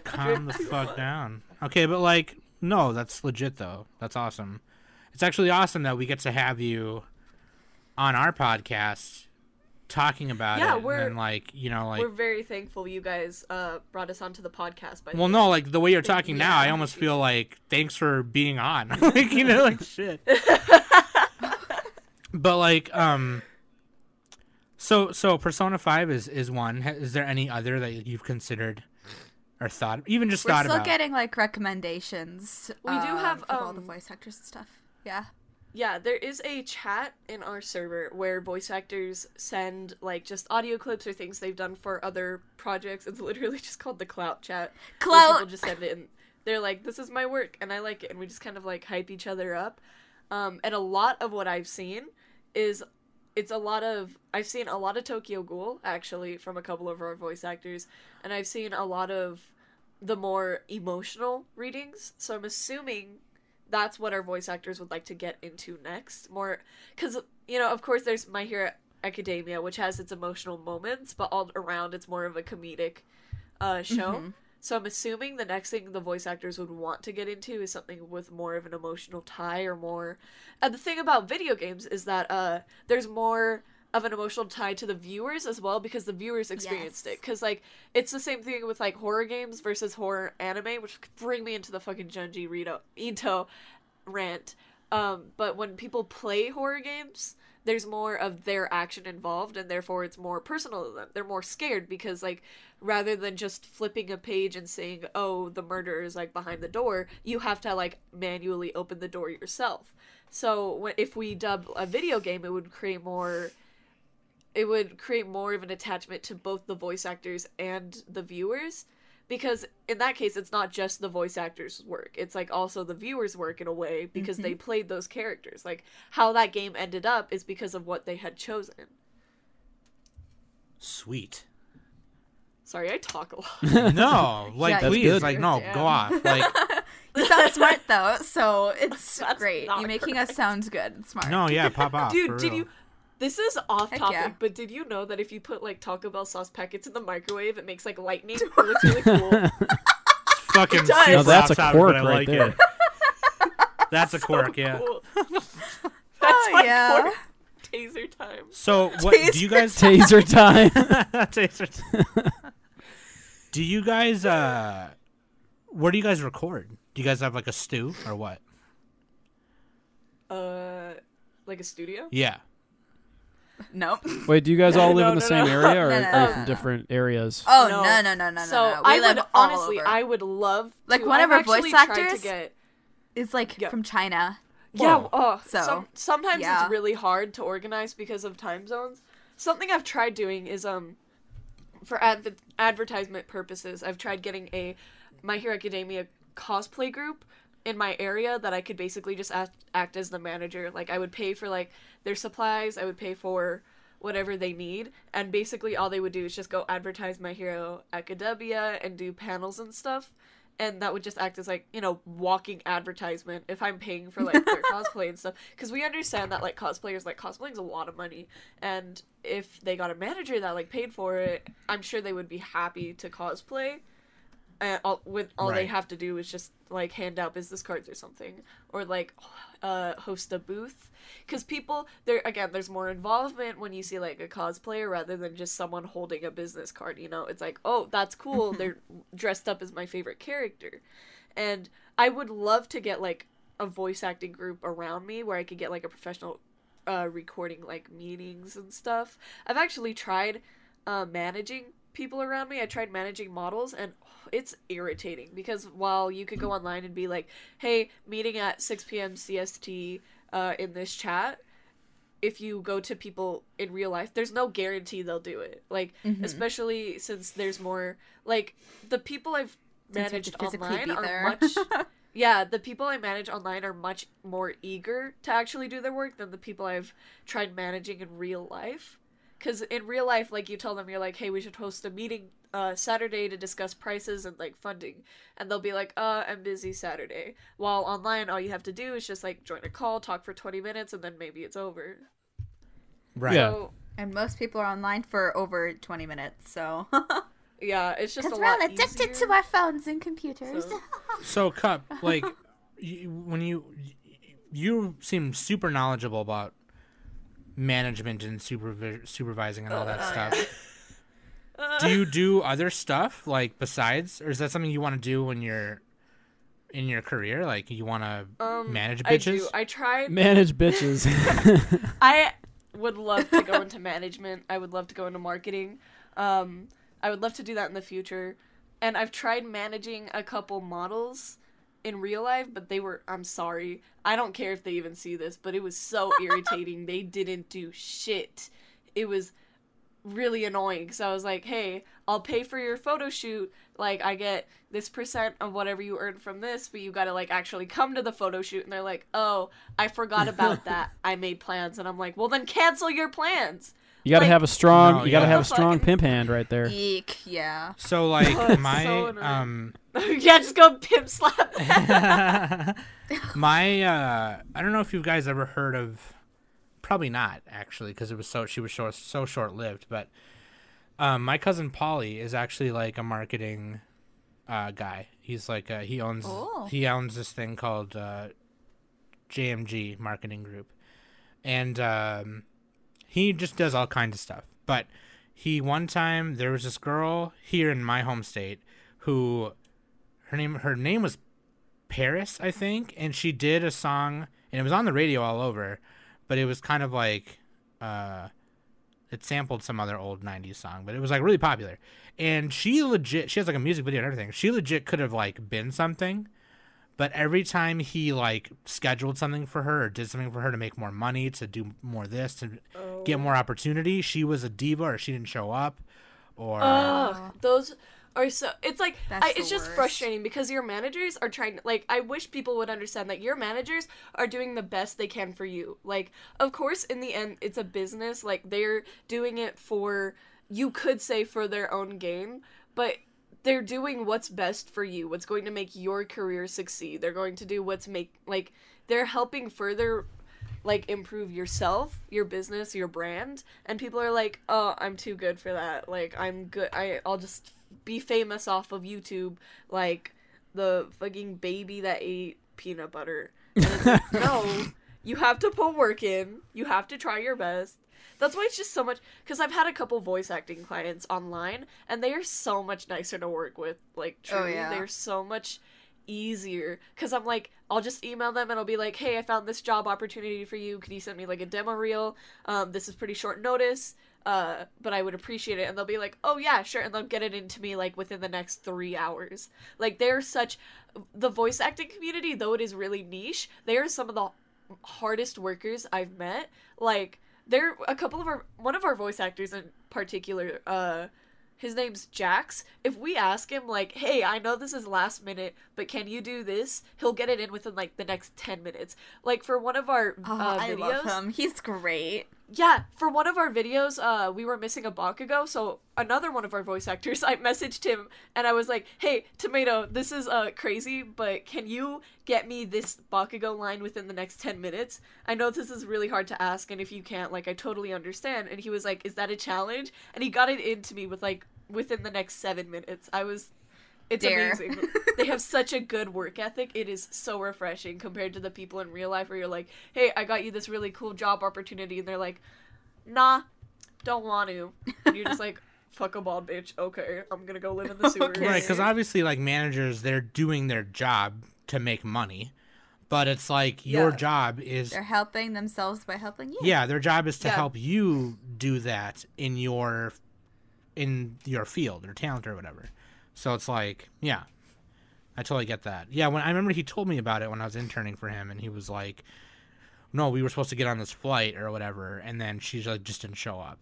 Calm the fuck down. Okay, but like, no, that's legit though. That's awesome. It's actually awesome that we get to have you on our podcast talking about Yeah, it. we're- and like, you know, like We're very thankful you guys uh, brought us onto the podcast. By Well, no, like the way you're talking now, I almost feel like thanks for being on. like you know, like shit. but like, um, so so Persona Five is is one. Is there any other that you've considered or thought, even just We're thought still about? getting like recommendations. We do um, have, of all the um, voice actors and stuff. Yeah. Yeah, there is a chat in our server where voice actors send like just audio clips or things they've done for other projects. It's literally just called the Clout chat. Clout! People just send it and they're like, "This is my work and I like it," and we just kind of like hype each other up. Um, and a lot of what I've seen is it's a lot of I've seen a lot of Tokyo Ghoul actually from a couple of our voice actors, and I've seen a lot of the more emotional readings. So I'm assuming that's what our voice actors would like to get into next. More cuz you know, of course there's My Hero Academia which has its emotional moments, but all around it's more of a comedic uh show. So I'm assuming the next thing the voice actors would want to get into is something with more of an emotional tie or more. And the thing about video games is that uh there's more of an emotional tie to the viewers as well because the viewers experienced Yes. it. Because like it's the same thing with like horror games versus horror anime, which bring me into the fucking Junji Rito Ito rant. Um, but when people play horror games, there's more of their action involved, and therefore it's more personal to them. They're more scared because like rather than just flipping a page and saying, "Oh, the murderer is like behind the door," you have to like manually open the door yourself. So if we dub a video game, it would create more it would create more of an attachment to both the voice actors and the viewers because in that case it's not just the voice actors work it's like also the viewers work in a way because they mm-hmm. played those characters like how that game ended up is because of what they had chosen Sweet. sorry i talk a lot No, like Yeah, That's please, good. like no, Damn. go off. Like You sound smart though, so it's That's great. You're making us sound good and smart. no, yeah, pop off. dude for did real. you this is off Heck topic yeah. but did you know that if you put like taco bell sauce packets in the microwave it makes like lightning it looks really cool fucking It does. super that's a topic, quirk right like there. It. That's a quirk, yeah. Cool. that's Oh, my yeah. quirk. taser time So what do you guys Taser time. Taser. Time. do you guys uh where do you guys record? Do you guys have like a stew or what? uh like a studio Yeah. Nope. Wait, do you guys all live No, in the no, same no. area, or No, no, are you no, from no. different areas? Oh No. no no no no so no. no. We I live would all honestly, over. I would love Like, to, one of I've our actually voice tried actors- To get, It's like Yeah. from China. yeah, Whoa. oh, So, some, sometimes yeah. it's really hard to organize because of time zones. Something I've tried doing is um, for adv- advertisement purposes, I've tried getting a My Hero Academia cosplay group in my area that I could basically just act, act as the manager. Like I would pay for like their supplies, I would pay for whatever they need, and basically all they would do is just go advertise My Hero Academia and do panels and stuff. And that would just act as like you know walking advertisement if I'm paying for like their cosplay and stuff because we understand that like cosplayers like cosplaying's a lot of money and if they got a manager that like paid for it I'm sure they would be happy to cosplay and all, with all they have to do is just like hand out business cards or something. Or like uh, host a booth. Because people there again there's more involvement when you see like a cosplayer rather than just someone holding a business card you know? It's like oh that's cool. They're dressed up as my favorite character. And i would love to get like a voice acting group around me where i could get like a professional uh, recording like meetings and stuff. I've actually tried uh, managing people around me. I tried managing models, and oh, it's irritating because while you could go online and be like, "Hey, meeting at 6 p.m. CST uh, in this chat," if you go to people in real life, there's no guarantee they'll do it. Like, especially since there's more like the people I've Since you have to managed online are much. Yeah, the people I manage online are much more eager to actually do their work than the people I've tried managing in real life. Because in real life, like you tell them, you're like, hey, we should host a meeting uh, Saturday to discuss prices and like funding. And they'll be like, uh, I'm busy Saturday. While online, all you have to do is just like join a call, talk for 20 minutes, and then maybe it's over. Right. Yeah. So, And most people are online for over 20 minutes, so. yeah, it's just a Because we're all addicted easier. to our phones and computers. So- So cup, like you, when you you seem super knowledgeable about management and supervi- supervising and all that stuff. do you do other stuff like besides, or is that something you want to do when you're in your career? Like you want to Um, manage I bitches? do. I tried. Manage bitches. I would love to go into management. I would love to go into marketing. Um, I would love to do that in the future. And I've tried managing a couple models in real life, but they were I'm sorry. I don't care if they even see this, but it was so irritating. They didn't do shit. It was really annoying because I was like, hey, I'll pay for your photo shoot. Like, I get this percent of whatever you earn from this, but you gotta, like, actually come to the photo shoot. And they're like, oh, I forgot about that. I made plans. And I'm like, well, then cancel your plans. You got to Like- have a strong. No, you got to have a strong Fucking- pimp hand right there. Eek, yeah. So like my so annoying. um yeah, just go pimp slap. my uh I don't know if you guys ever heard of probably not actually because it was so she was so so short lived but um my cousin Polly is actually like a marketing uh guy. He's like uh, he owns Oh. he owns this thing called uh JMG Marketing Group. And um he just does all kinds of stuff. But he one time there was this girl here in my home state who her name her name was Paris, I think, and she did a song and it was on the radio all over, but it was kind of like uh it sampled some other old 90s song, but it was like really popular. And she legit she has like a music video and everything. She legit could have like been something, but every time he like scheduled something for her or did something for her to make more money, to do more this, to get more oh. opportunity, she was a diva or she didn't show up or Ugh, those are so. It's like I, it's just worst. frustrating because your managers are trying. Like I wish people would understand that your managers are doing the best they can for you. Like of course, in the end, it's a business. Like they're doing it for you could say for their own gain, but they're doing what's best for you. What's going to make your career succeed. They're going to do what's make like they're helping further like improve yourself, your business, your brand, and people are like, "Oh, I'm too good for that. Like I'm good. I I'll just be famous off of YouTube like the fucking baby that ate peanut butter." Like, no, you have to put work in. You have to try your best. That's why it's just so much because I've had a couple voice acting clients online and they are so much nicer to work with. Like truly, yeah. they're so much easier because I'm like, I'll just email them and I'll be like, hey, I found this job opportunity for you. Could you send me like a demo reel? Um, this is pretty short notice, uh, but I would appreciate it. And they'll be like, oh yeah, sure, and they'll get it into me like within the next three hours. Like they're such the voice acting community, though it is really niche. They are some of the hardest workers I've met. Like they're a couple of our one of our voice actors in particular. Uh, his name's Jax. If we ask him like, "Hey, I know this is last minute, but can you do this?" He'll get it in within like the next 10 minutes. Like for one of our Oh, uh, I videos, love him. He's great. Yeah, for one of our videos, uh, we were missing a Bakugo, so another one of our voice actors, I messaged him and I was like, "Hey, Tomato, this is uh crazy, but can you get me this Bakugo line within the next ten minutes? I know this is really hard to ask, and if you can't, like, I totally understand." And he was like, "Is that a challenge?" And he got it into me with like within the next seven minutes. I was. It's Dare. amazing. they have such a good work ethic. It is so refreshing compared to the people in real life where you're like, "Hey, I got you this really cool job opportunity," and they're like, "Nah, don't want to." And you're just like, "Fuck a bald bitch." Okay, I'm gonna go live in the sewers. Okay. Right, because obviously, like managers, they're doing their job to make money, but it's like your Yeah. job is They're helping themselves by helping you. yeah, their job is to Yeah. help you do that in your in your field or talent or whatever. So it's like, yeah, I totally get that. Yeah, when I remember he told me about it when I was interning for him, and he was like, "No, we were supposed to get on this flight or whatever," and then like, just didn't show up.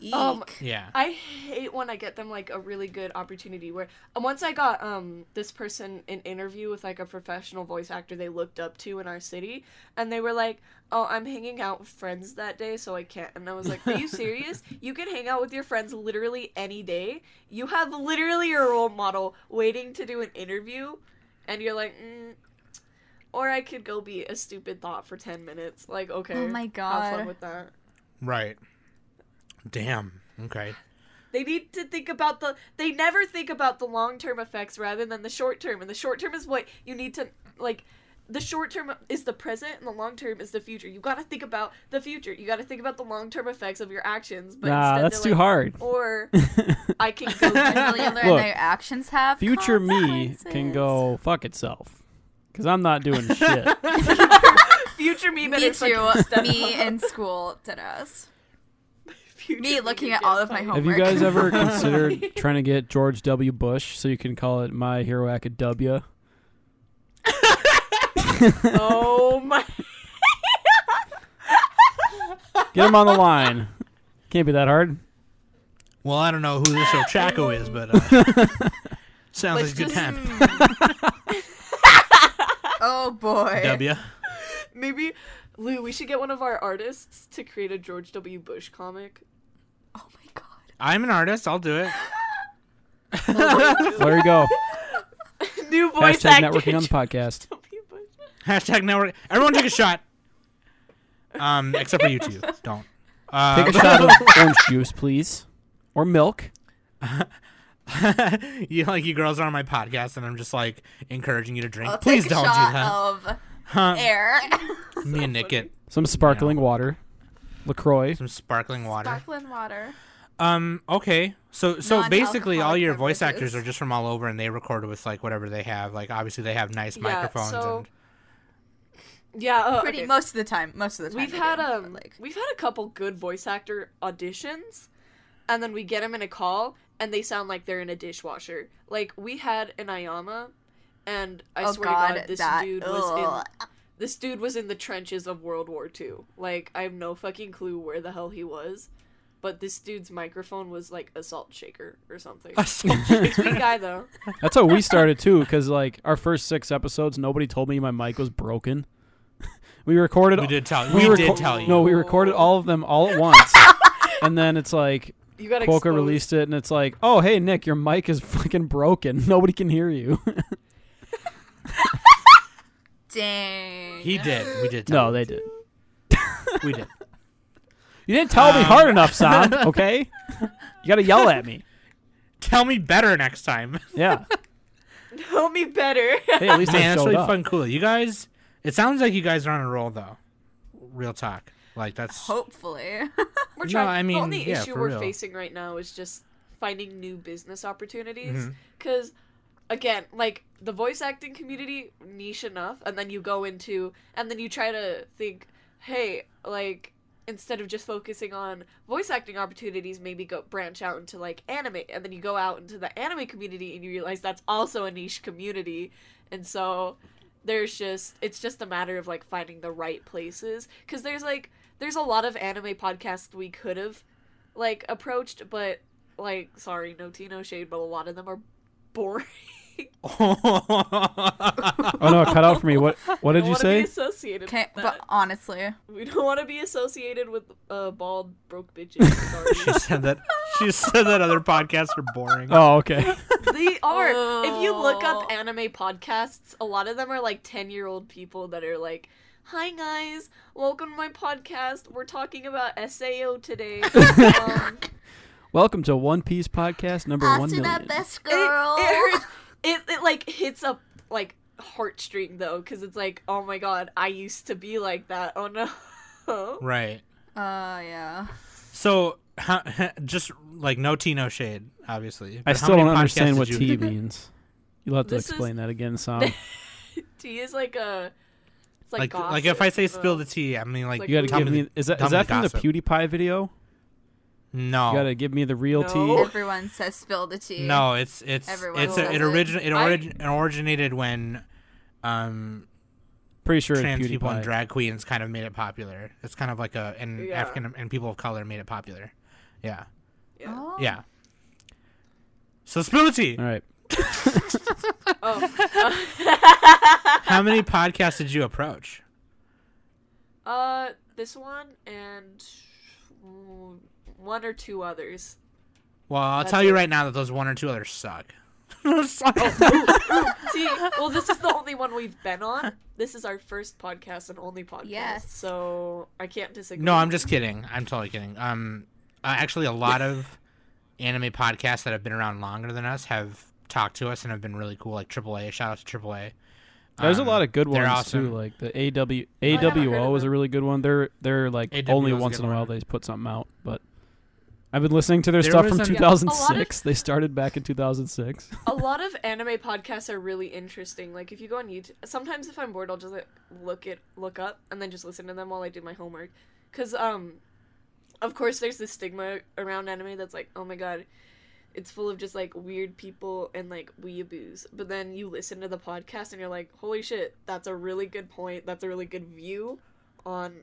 Eek. Um, Yeah, I hate when I get them like a really good opportunity where and once I got um this person an interview with like a professional voice actor they looked up to in our city and they were like, "Oh, I'm hanging out with friends that day, so I can't." And I was like, "Are you serious? you can hang out with your friends literally any day. You have literally your role model waiting to do an interview and you're like, mm, or I could go be a stupid thought for 10 minutes. Like, okay. Oh my Have God. fun with that. right. Damn. Okay. They need to think about the. They never think about the long term effects rather than the short term. And the short term is what you need to like. The short term is the present, and the long term is the future. You got to think about the future. You got to think about the long term effects of your actions. But Nah, instead that's too like, hard. Or I can go. Really learn Look, that your actions have Future me can go fuck itself. Because I'm not doing shit. future me better Me fucking too. step me in school did us. Future Me looking at all of my fired. Have you guys ever considered trying to get George W. Bush so you can call it My Hero Academia? Oh my. Get him on the line. Can't be that hard. Well, I don't know who this Chaco is, but uh, sounds Let's like a good time. Oh boy. W. maybe Lou, we should get one of our artists to create a George W. Bush comic. Oh my god. I'm an artist. I'll do it. There you go. New voice Hashtag actor. networking on the podcast. Hashtag network. Everyone take a shot. Um, except for you two. Don't. Uh, Take a shot of orange juice, please, or milk. you like you girls are on my podcast, and I'm just like encouraging you to drink. I'll Please take a don't do shot that. of Huh. air. Me and Nick get Some sparkling water, Lacroix. some sparkling water. Sparkling water. Um. Okay. So so basically, all your voice beverages. actors are just from all over, and they record with like whatever they have. Like obviously, they have nice Yeah, microphones. so- and Yeah, uh, Pretty okay. most of the time. Most of the time. We've had do, um, like we've had a couple good voice actor auditions, and then we get them in a call, and they sound like they're in a dishwasher. Like we had an Ayama, and I oh swear god, to God, this that dude was in ugh. This dude was in the trenches of World War II. Like I have no fucking clue where the hell he was, but this dude's microphone was like a salt shaker or something. Sweet guy though. That's how we started too, because like our first six episodes, nobody told me my mic was broken. we recorded. we did tell. we We, reco- did tell you. No, we recorded all of them all at once, and then it's like You got Quokka exposed. released it, and it's like, oh hey Nick, your mic is fucking broken. Nobody can hear you. Dang. He did. We did. Tell no, you. they did. We did. You didn't tell me Um, hard enough, Sam. Okay, you gotta yell at me. Tell me better next time. Yeah. Tell me better. Hey, at least I Man, that's really up. fun. Cool. You guys. It sounds like you guys are on a roll though. Real talk. Like that's. Hopefully. We're trying. No, trying. I mean, the only yeah, issue we're real. facing right now is just finding new business opportunities. Because, again, like the voice acting community niche enough, and then you go into, and then you try to think, hey, like instead of just focusing on voice acting opportunities, maybe go branch out into like anime, and then you go out into the anime community, and you realize that's also a niche community, and so there's just it's just a matter of like finding the right places. Because there's like there's a lot of anime podcasts we could have like approached but like sorry no Tino shade but a lot of them are boring Oh no, cut out for me. What What did you say? be associated Okay, with but honestly, we don't want to be associated with uh, bald broke bitches she sorry said that. She said that other podcasts are boring. Oh, okay. they are if you look up Oh. anime podcasts a lot of them are like 10 year old people that are like hi guys welcome to my podcast we're talking about sao today um, Welcome to One Piece podcast number one million. best It, it hurts. It, it like hits a like heartstring though, because it's like, oh my god, I used to be like that. Oh no. Right. Uh, yeah. So, how, just like no tea, no shade, obviously. I But how still don't understand did what you- tea means. You'll have to This is- explain that again, Sam. Tea is like a. It's like Like, like if I say spill the tea, I mean like like You gotta give me me. Is that tell is me that the from the. PewDiePie video? No. You gotta give me the real No. tea. Everyone says spill the tea. No, it's it's Everyone it's a, it it. origin it, I- origin it originated when um Pretty sure it's trans people and drag queens kind of made it popular. It's kind of like a and Yeah. African and people of color made it popular. Yeah. Yeah. Oh. Yeah. So spill the tea. All right. Oh. How many podcasts did you approach? uh, this one and mm, one or two others. Well, I'll That's tell you it. right now that those one or two others suck. See, well, this is the only one we've been on. This is our first podcast and only podcast. Yes. So I can't disagree. No, I'm just kidding. I'm totally kidding. Um, uh, actually, a lot of anime podcasts that have been around longer than us have talked to us and have been really cool. Like AAA. Shout out to AAA. There's a Um, lot of good they're ones awesome. too. Like the AW haven't AWO of is a really good one. They're they're like AWO only once in a while one. they put something out, but I've been listening to their There stuff from an- 2006. They started back in 2006. a lot of anime podcasts are really interesting. Like if you go on YouTube, sometimes if I'm bored, I'll just like, look it look up and then just listen to them while I do my homework. Cause um, of course, there's this stigma around anime that's like, oh my god, it's full of just like weird people and like weeaboos. But then you listen to the podcast and you're like, holy shit, that's a really good point. That's a really good view on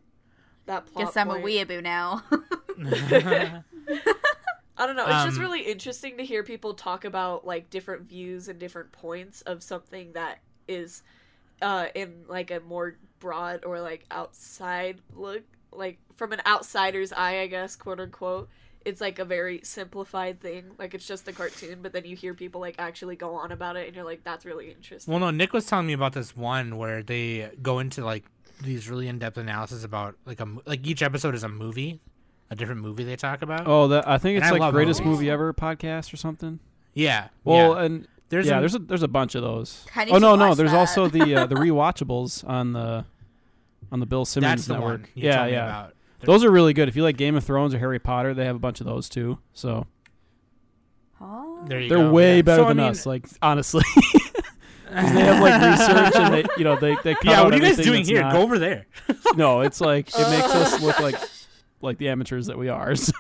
that plot. Guess I'm a point. weeaboo now. I don't know. It's just Um, really interesting to hear people talk about like different views and different points of something that is uh in like a more broad or like outside look like from an outsider's eye i guess quote unquote it's like a very simplified thing like it's just a cartoon but then you hear people like actually go on about it and you're like that's really interesting Well, no, Nick was telling me about this one where they go into like these really in-depth analysis about like a like each episode is a movie, a different movie they talk about. Oh, that I think it's I like greatest movies. movie ever podcast or something. yeah. Well, yeah. and there's yeah, a, there's a there's a bunch of those. Oh no, no, there's that. also the uh, the rewatchables on the on the Bill Simmons that's the network. one. You yeah, told me yeah. About. Those are really good. If you like Game of Thrones or Harry Potter, they have a bunch of those too. So Oh. There you they're go. way yeah. better So, I than mean- us. Like honestly, 'Cause they have like research and they you know they they cut Yeah, out what are you guys doing here? not- Go over there. No, it's like it makes us look like like the amateurs that we are. So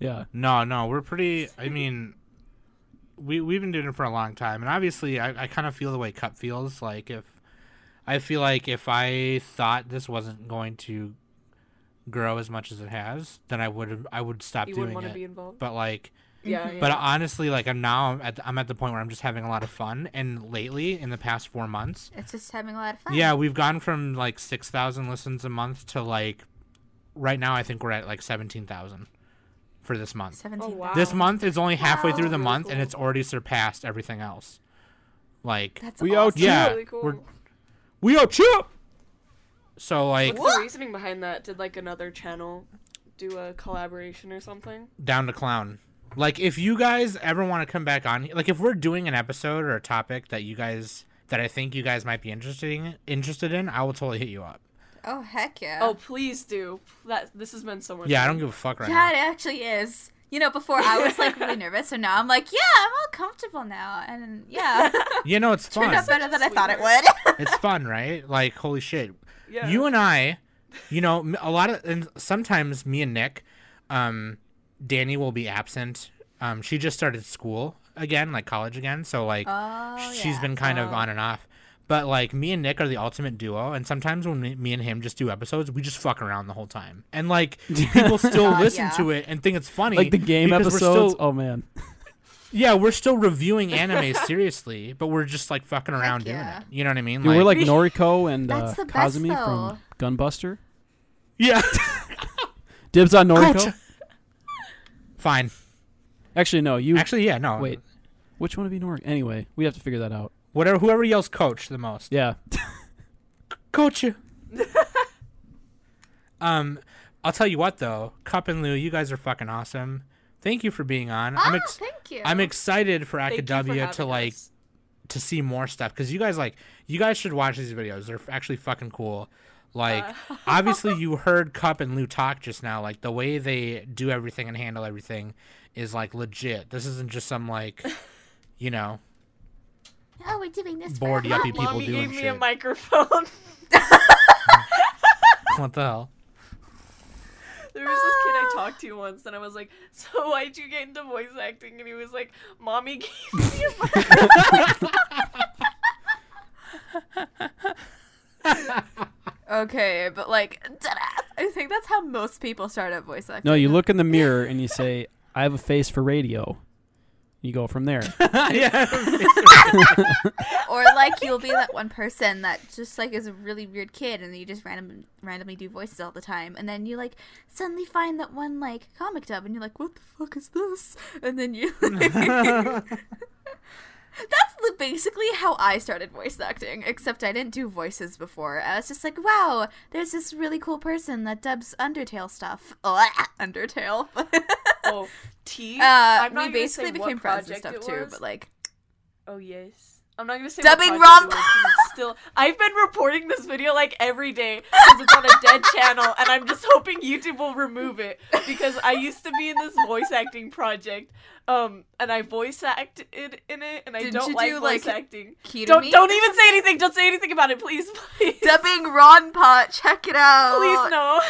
yeah, No, no, we're pretty. I mean, we we've been doing it for a long time, and obviously, I, I kind of feel the way Cup feels. Like if I feel like if I thought this wasn't going to grow as much as it has, then I would I would stop you doing wouldn't want it. to be involved But like, yeah, mm-hmm. yeah. but honestly, like I'm now I'm at the, I'm at the point where I'm just having a lot of fun, and lately in the past four months, It's just having a lot of fun. yeah, we've gone from like six thousand listens a month to like right now I think we're at like seventeen thousand for this month. Oh, seventeen. Oh, wow. This month is only halfway through the Wow. month, Really and it's already surpassed everything else. Like That's We awesome. out- Yeah, really cool. we're- we are chip. So like What's the reasoning behind that? Did like another channel do a collaboration or something? down to clown. Like if you guys ever want to come back on, like if we're doing an episode or a topic that you guys that I think you guys might be interested in, interested in, I will totally hit you up. Oh heck yeah. Oh, please do. That this has been so much. Yeah, I don't give a fuck right yeah, now. it actually is. You know, before I was like really nervous, and now I'm like, yeah, I'm all comfortable now, and yeah, You know, it's turned fun. out better than I thought it would. it's fun, right? Like holy shit. Yeah. You and I, you know, a lot of and sometimes me and Nick, um, Danny will be absent. Um, she just started school again, like college again, so like Oh, she's yeah. been kind of Oh. on and off. But like me and Nick are the ultimate duo, and sometimes when me, me and him just do episodes, we just fuck around the whole time, and like people still God, listen yeah. to it and think it's funny, like the game because episodes. still- oh man, yeah, we're still reviewing anime seriously, but we're just like fucking around doing yeah. it. You know what I mean? Dude, we're like Noriko and uh, That's the best, Kazumi from Gunbuster. yeah, Dibs on Noriko. Coach. Fine. Actually, no. You Actually, yeah, no. wait. Which one would be Noriko? Anyway, we have to figure that out. Whatever, whoever yells "coach" the most. Yeah. Coach you. um, I'll tell you what though, Cup and Lou, you guys are fucking awesome. Thank you for being on. I'm oh, ex- thank you. I'm excited for Thank Academia to like us. to see more stuff because you guys like you guys should watch these videos. They're actually fucking cool. Like Uh. obviously you heard Cup and Lou talk just now. Like the way they do everything and handle everything is like legit. This isn't just some like you know oh, we're doing this Bored for yuppie people Mommy doing gave me a shit. microphone. what the hell. There was this kid I talked to once, and I was like, "So why'd you get into voice acting?" And he was like, "Mommy gave me a microphone." Okay, but like. I think that's how most people start at voice acting. No, you look in the mirror and you say, "I have a face for radio." You go from there. yeah. or like you'll be that one person that just like is a really weird kid and you just random randomly do voices all the time and then you like suddenly find that one like comic dub and you're like what the fuck is this and then you that's basically how i started voice acting except i didn't do voices before. I was just like wow there's this really cool person that dubs undertale stuff. Oh, undertale. Oh, T. uh, we basically became friends and stuff too but like Oh yes. I'm not gonna say Dubbing what project romp! it was 'cause it's Still, I've been reporting this video like every day because it's on a dead channel, and I'm just hoping YouTube will remove it because I used to be in this voice acting project, um, and I voice acted in it, and I Did don't like do, voice like, acting. Don't don't even say anything. Don't say anything about it, please, please. dubbing Ron Pot. Check it out. Please no.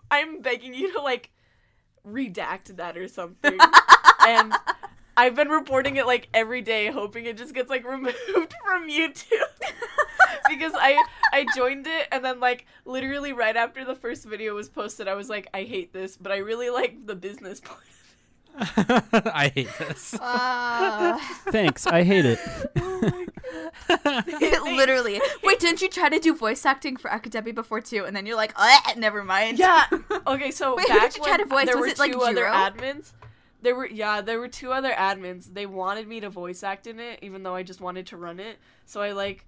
I'm begging you to like redact that or something. and I've been reporting it like every day, hoping it just gets like removed from YouTube. Because I I joined it and then like literally right after the first video was posted, I was like, I hate this, but I really like the business part. I hate this. Uh, Thanks. I hate it. Oh my god. Literally. Wait, didn't you try to do voice acting for Academy before too? And then you're like, never mind. Yeah. Okay, so Wait, who did back you try when to voice? there Was were it, like, two other Jiro? admins. There were yeah, there were two other admins. They wanted me to voice act in it, even though I just wanted to run it. So I like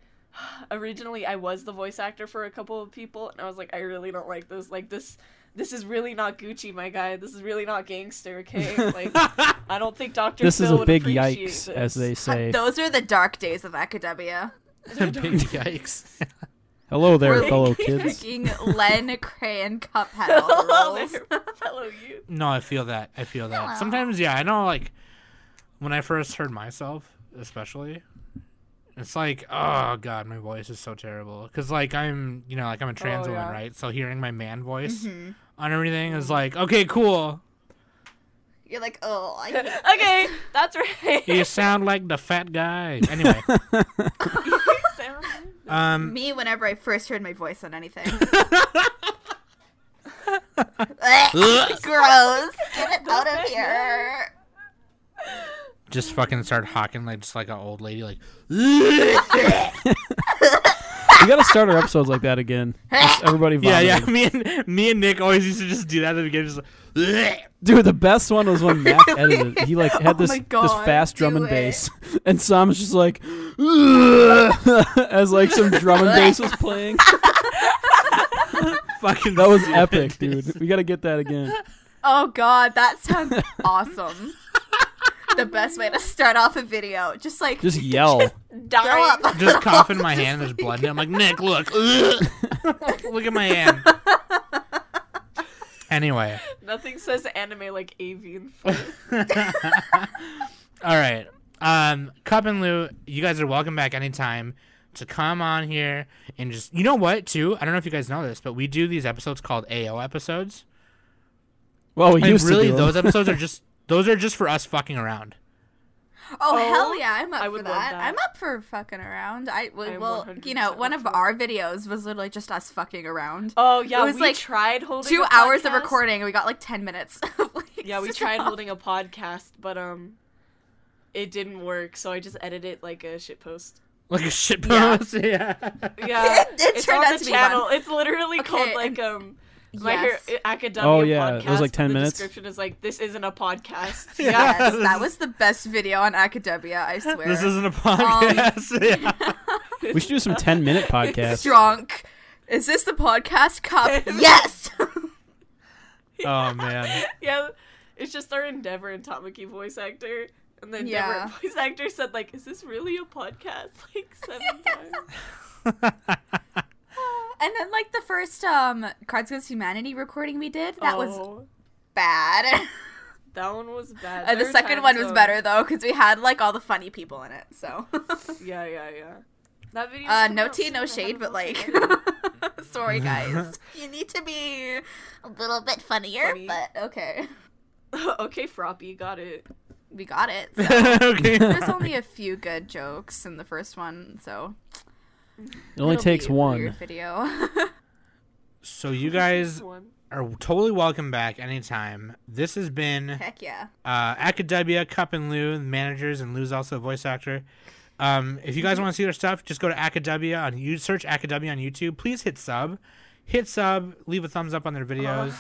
originally I was the voice actor for a couple of people, and I was like, I really don't like this. Like this, this is really not Gucci, my guy. This is really not gangster. Okay, like I don't think Doctor. This is a would big yikes, this. as they say. Those are the dark days of Academia. Big yikes. Hello there, We're fellow kids. freaking Len, Cray, and Cup had Hello roles. there, fellow youth. No, I feel that. I feel that. Hello. Sometimes, yeah, I know. Like when I first heard myself, especially, it's like, oh god, my voice is so terrible. Because like I'm, you know, like I'm a trans Oh, woman, yeah. right? So hearing my man voice Mm-hmm. on everything is like, okay, cool. You're like, oh, I hate Okay, that's right. You sound like the fat guy. Anyway, um, me whenever I first heard my voice on anything. Gross. Get it out of here. Just fucking start hawking like just like an old lady, like. We gotta start our episodes like that again. Just everybody Yeah, vomiting. yeah. Me and me and Nick always used to just do that at the beginning, just like. Dude, the best one was when Mac edited. He like had Oh this my this fast drum and it. bass, and Sam's just like as like some drum and bass was playing. fucking. That was epic, dude. We gotta get that again. Oh god, that sounds awesome. The best way to start off a video. Just like Just yell. throw up. just cough in my hand and there's blood in it. I'm like, Nick, look. look at my hand. Anyway. Nothing says anime like avian flu. All right. Um, Cup and Lou, you guys are welcome back anytime to come on here and just you know what too? I don't know if you guys know this, but we do these episodes called AO episodes. Well, we And used really to do those episodes are just those are just for us fucking around. Oh, Oh, hell yeah, I'm up I for that. that. I'm up for fucking around. I well, I well you know, one of our videos was literally just us fucking around. Oh yeah, It was we like tried holding Two a hours of recording, we got like ten minutes. of, like, Yeah, we stuff. tried holding a podcast, but um, it didn't work. So I just edited it like a shit post. Like a shit post. Yeah. Yeah, It- it it's turned on out the to be channel. fun. It's literally Okay, called like um. My Yes. hair, academia Oh, yeah, podcast. it was like 10 and the minutes. description is like this isn't a podcast. Yes, that was the best video on Academia. I swear. This isn't a um, podcast. yeah. We should do some ten minute podcasts. drunk. Is this the podcast cup? yes. Oh man. yeah, it's just our Endeavor and Tamaki voice actor. And then Yeah. Endeavor voice actor said like, "Is this really a podcast?" Like seven times. And then like the first um Cards Against Humanity recording we did, that was Oh, bad. that one was bad. Uh, the There second one was better though because we had like all the funny people in it. So Yeah, yeah, yeah. That video. uh, no tea, no shade, but like, sorry guys, you need to be a little bit funnier. Funny. But okay, okay, Froppy, got it. we got it. So. okay. There's only a few good jokes in the first one, so It only it'll takes be a one. weird video. So you guys are totally welcome back anytime. This has been Heck yeah. uh, Academia, Cup and Lou, the managers, and Lou's also a voice actor. Um, if you guys want to see their stuff, just go to Academia on you search Academia on YouTube. Please hit sub, hit sub, leave a thumbs up on their videos,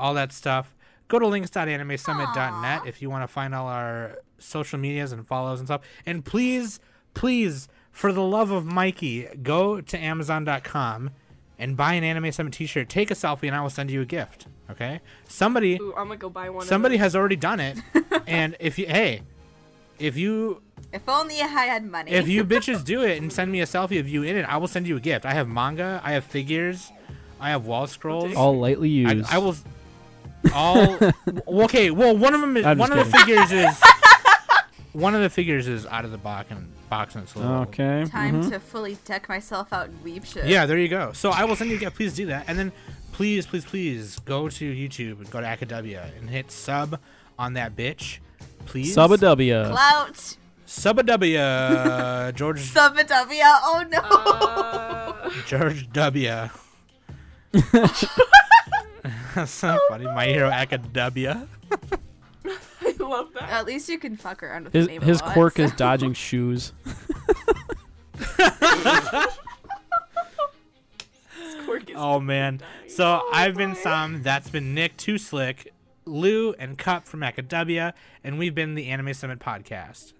all that stuff. Go to links.animesummit.net if you want to find all our social medias and follows and stuff. And please, please, for the love of Mikey, go to Amazon.com and buy an Anime Summit T-shirt. Take a selfie, and I will send you a gift. Okay? Somebody Ooh, I'm gonna go buy one. somebody those. has already done it and if you hey if you If only I had money. if you bitches do it and send me a selfie of you in it i will send you a gift i have manga i have figures i have wall scrolls All lightly used. I will all okay well one of them is I'm one of just the figures is one of the figures is out of the box and box and it's little Okay. Time mhm. to fully deck myself out in weep shit. yeah there you go so i will send you a gift please do that and then please please please go to youtube and go to academia and hit sub on that bitch please Sub a W. Clout. Sub a W, George Sub a W. Oh no. Uh, George W. That's so funny. My Hero Academia. I love that. At least you can fuck around with his, his lot, quirk so. is dodging shoes. oh man. So oh, I've been some. that's been Nick Too Slick, Lou and Cup from Academia, and we've been the Anime Summit podcast.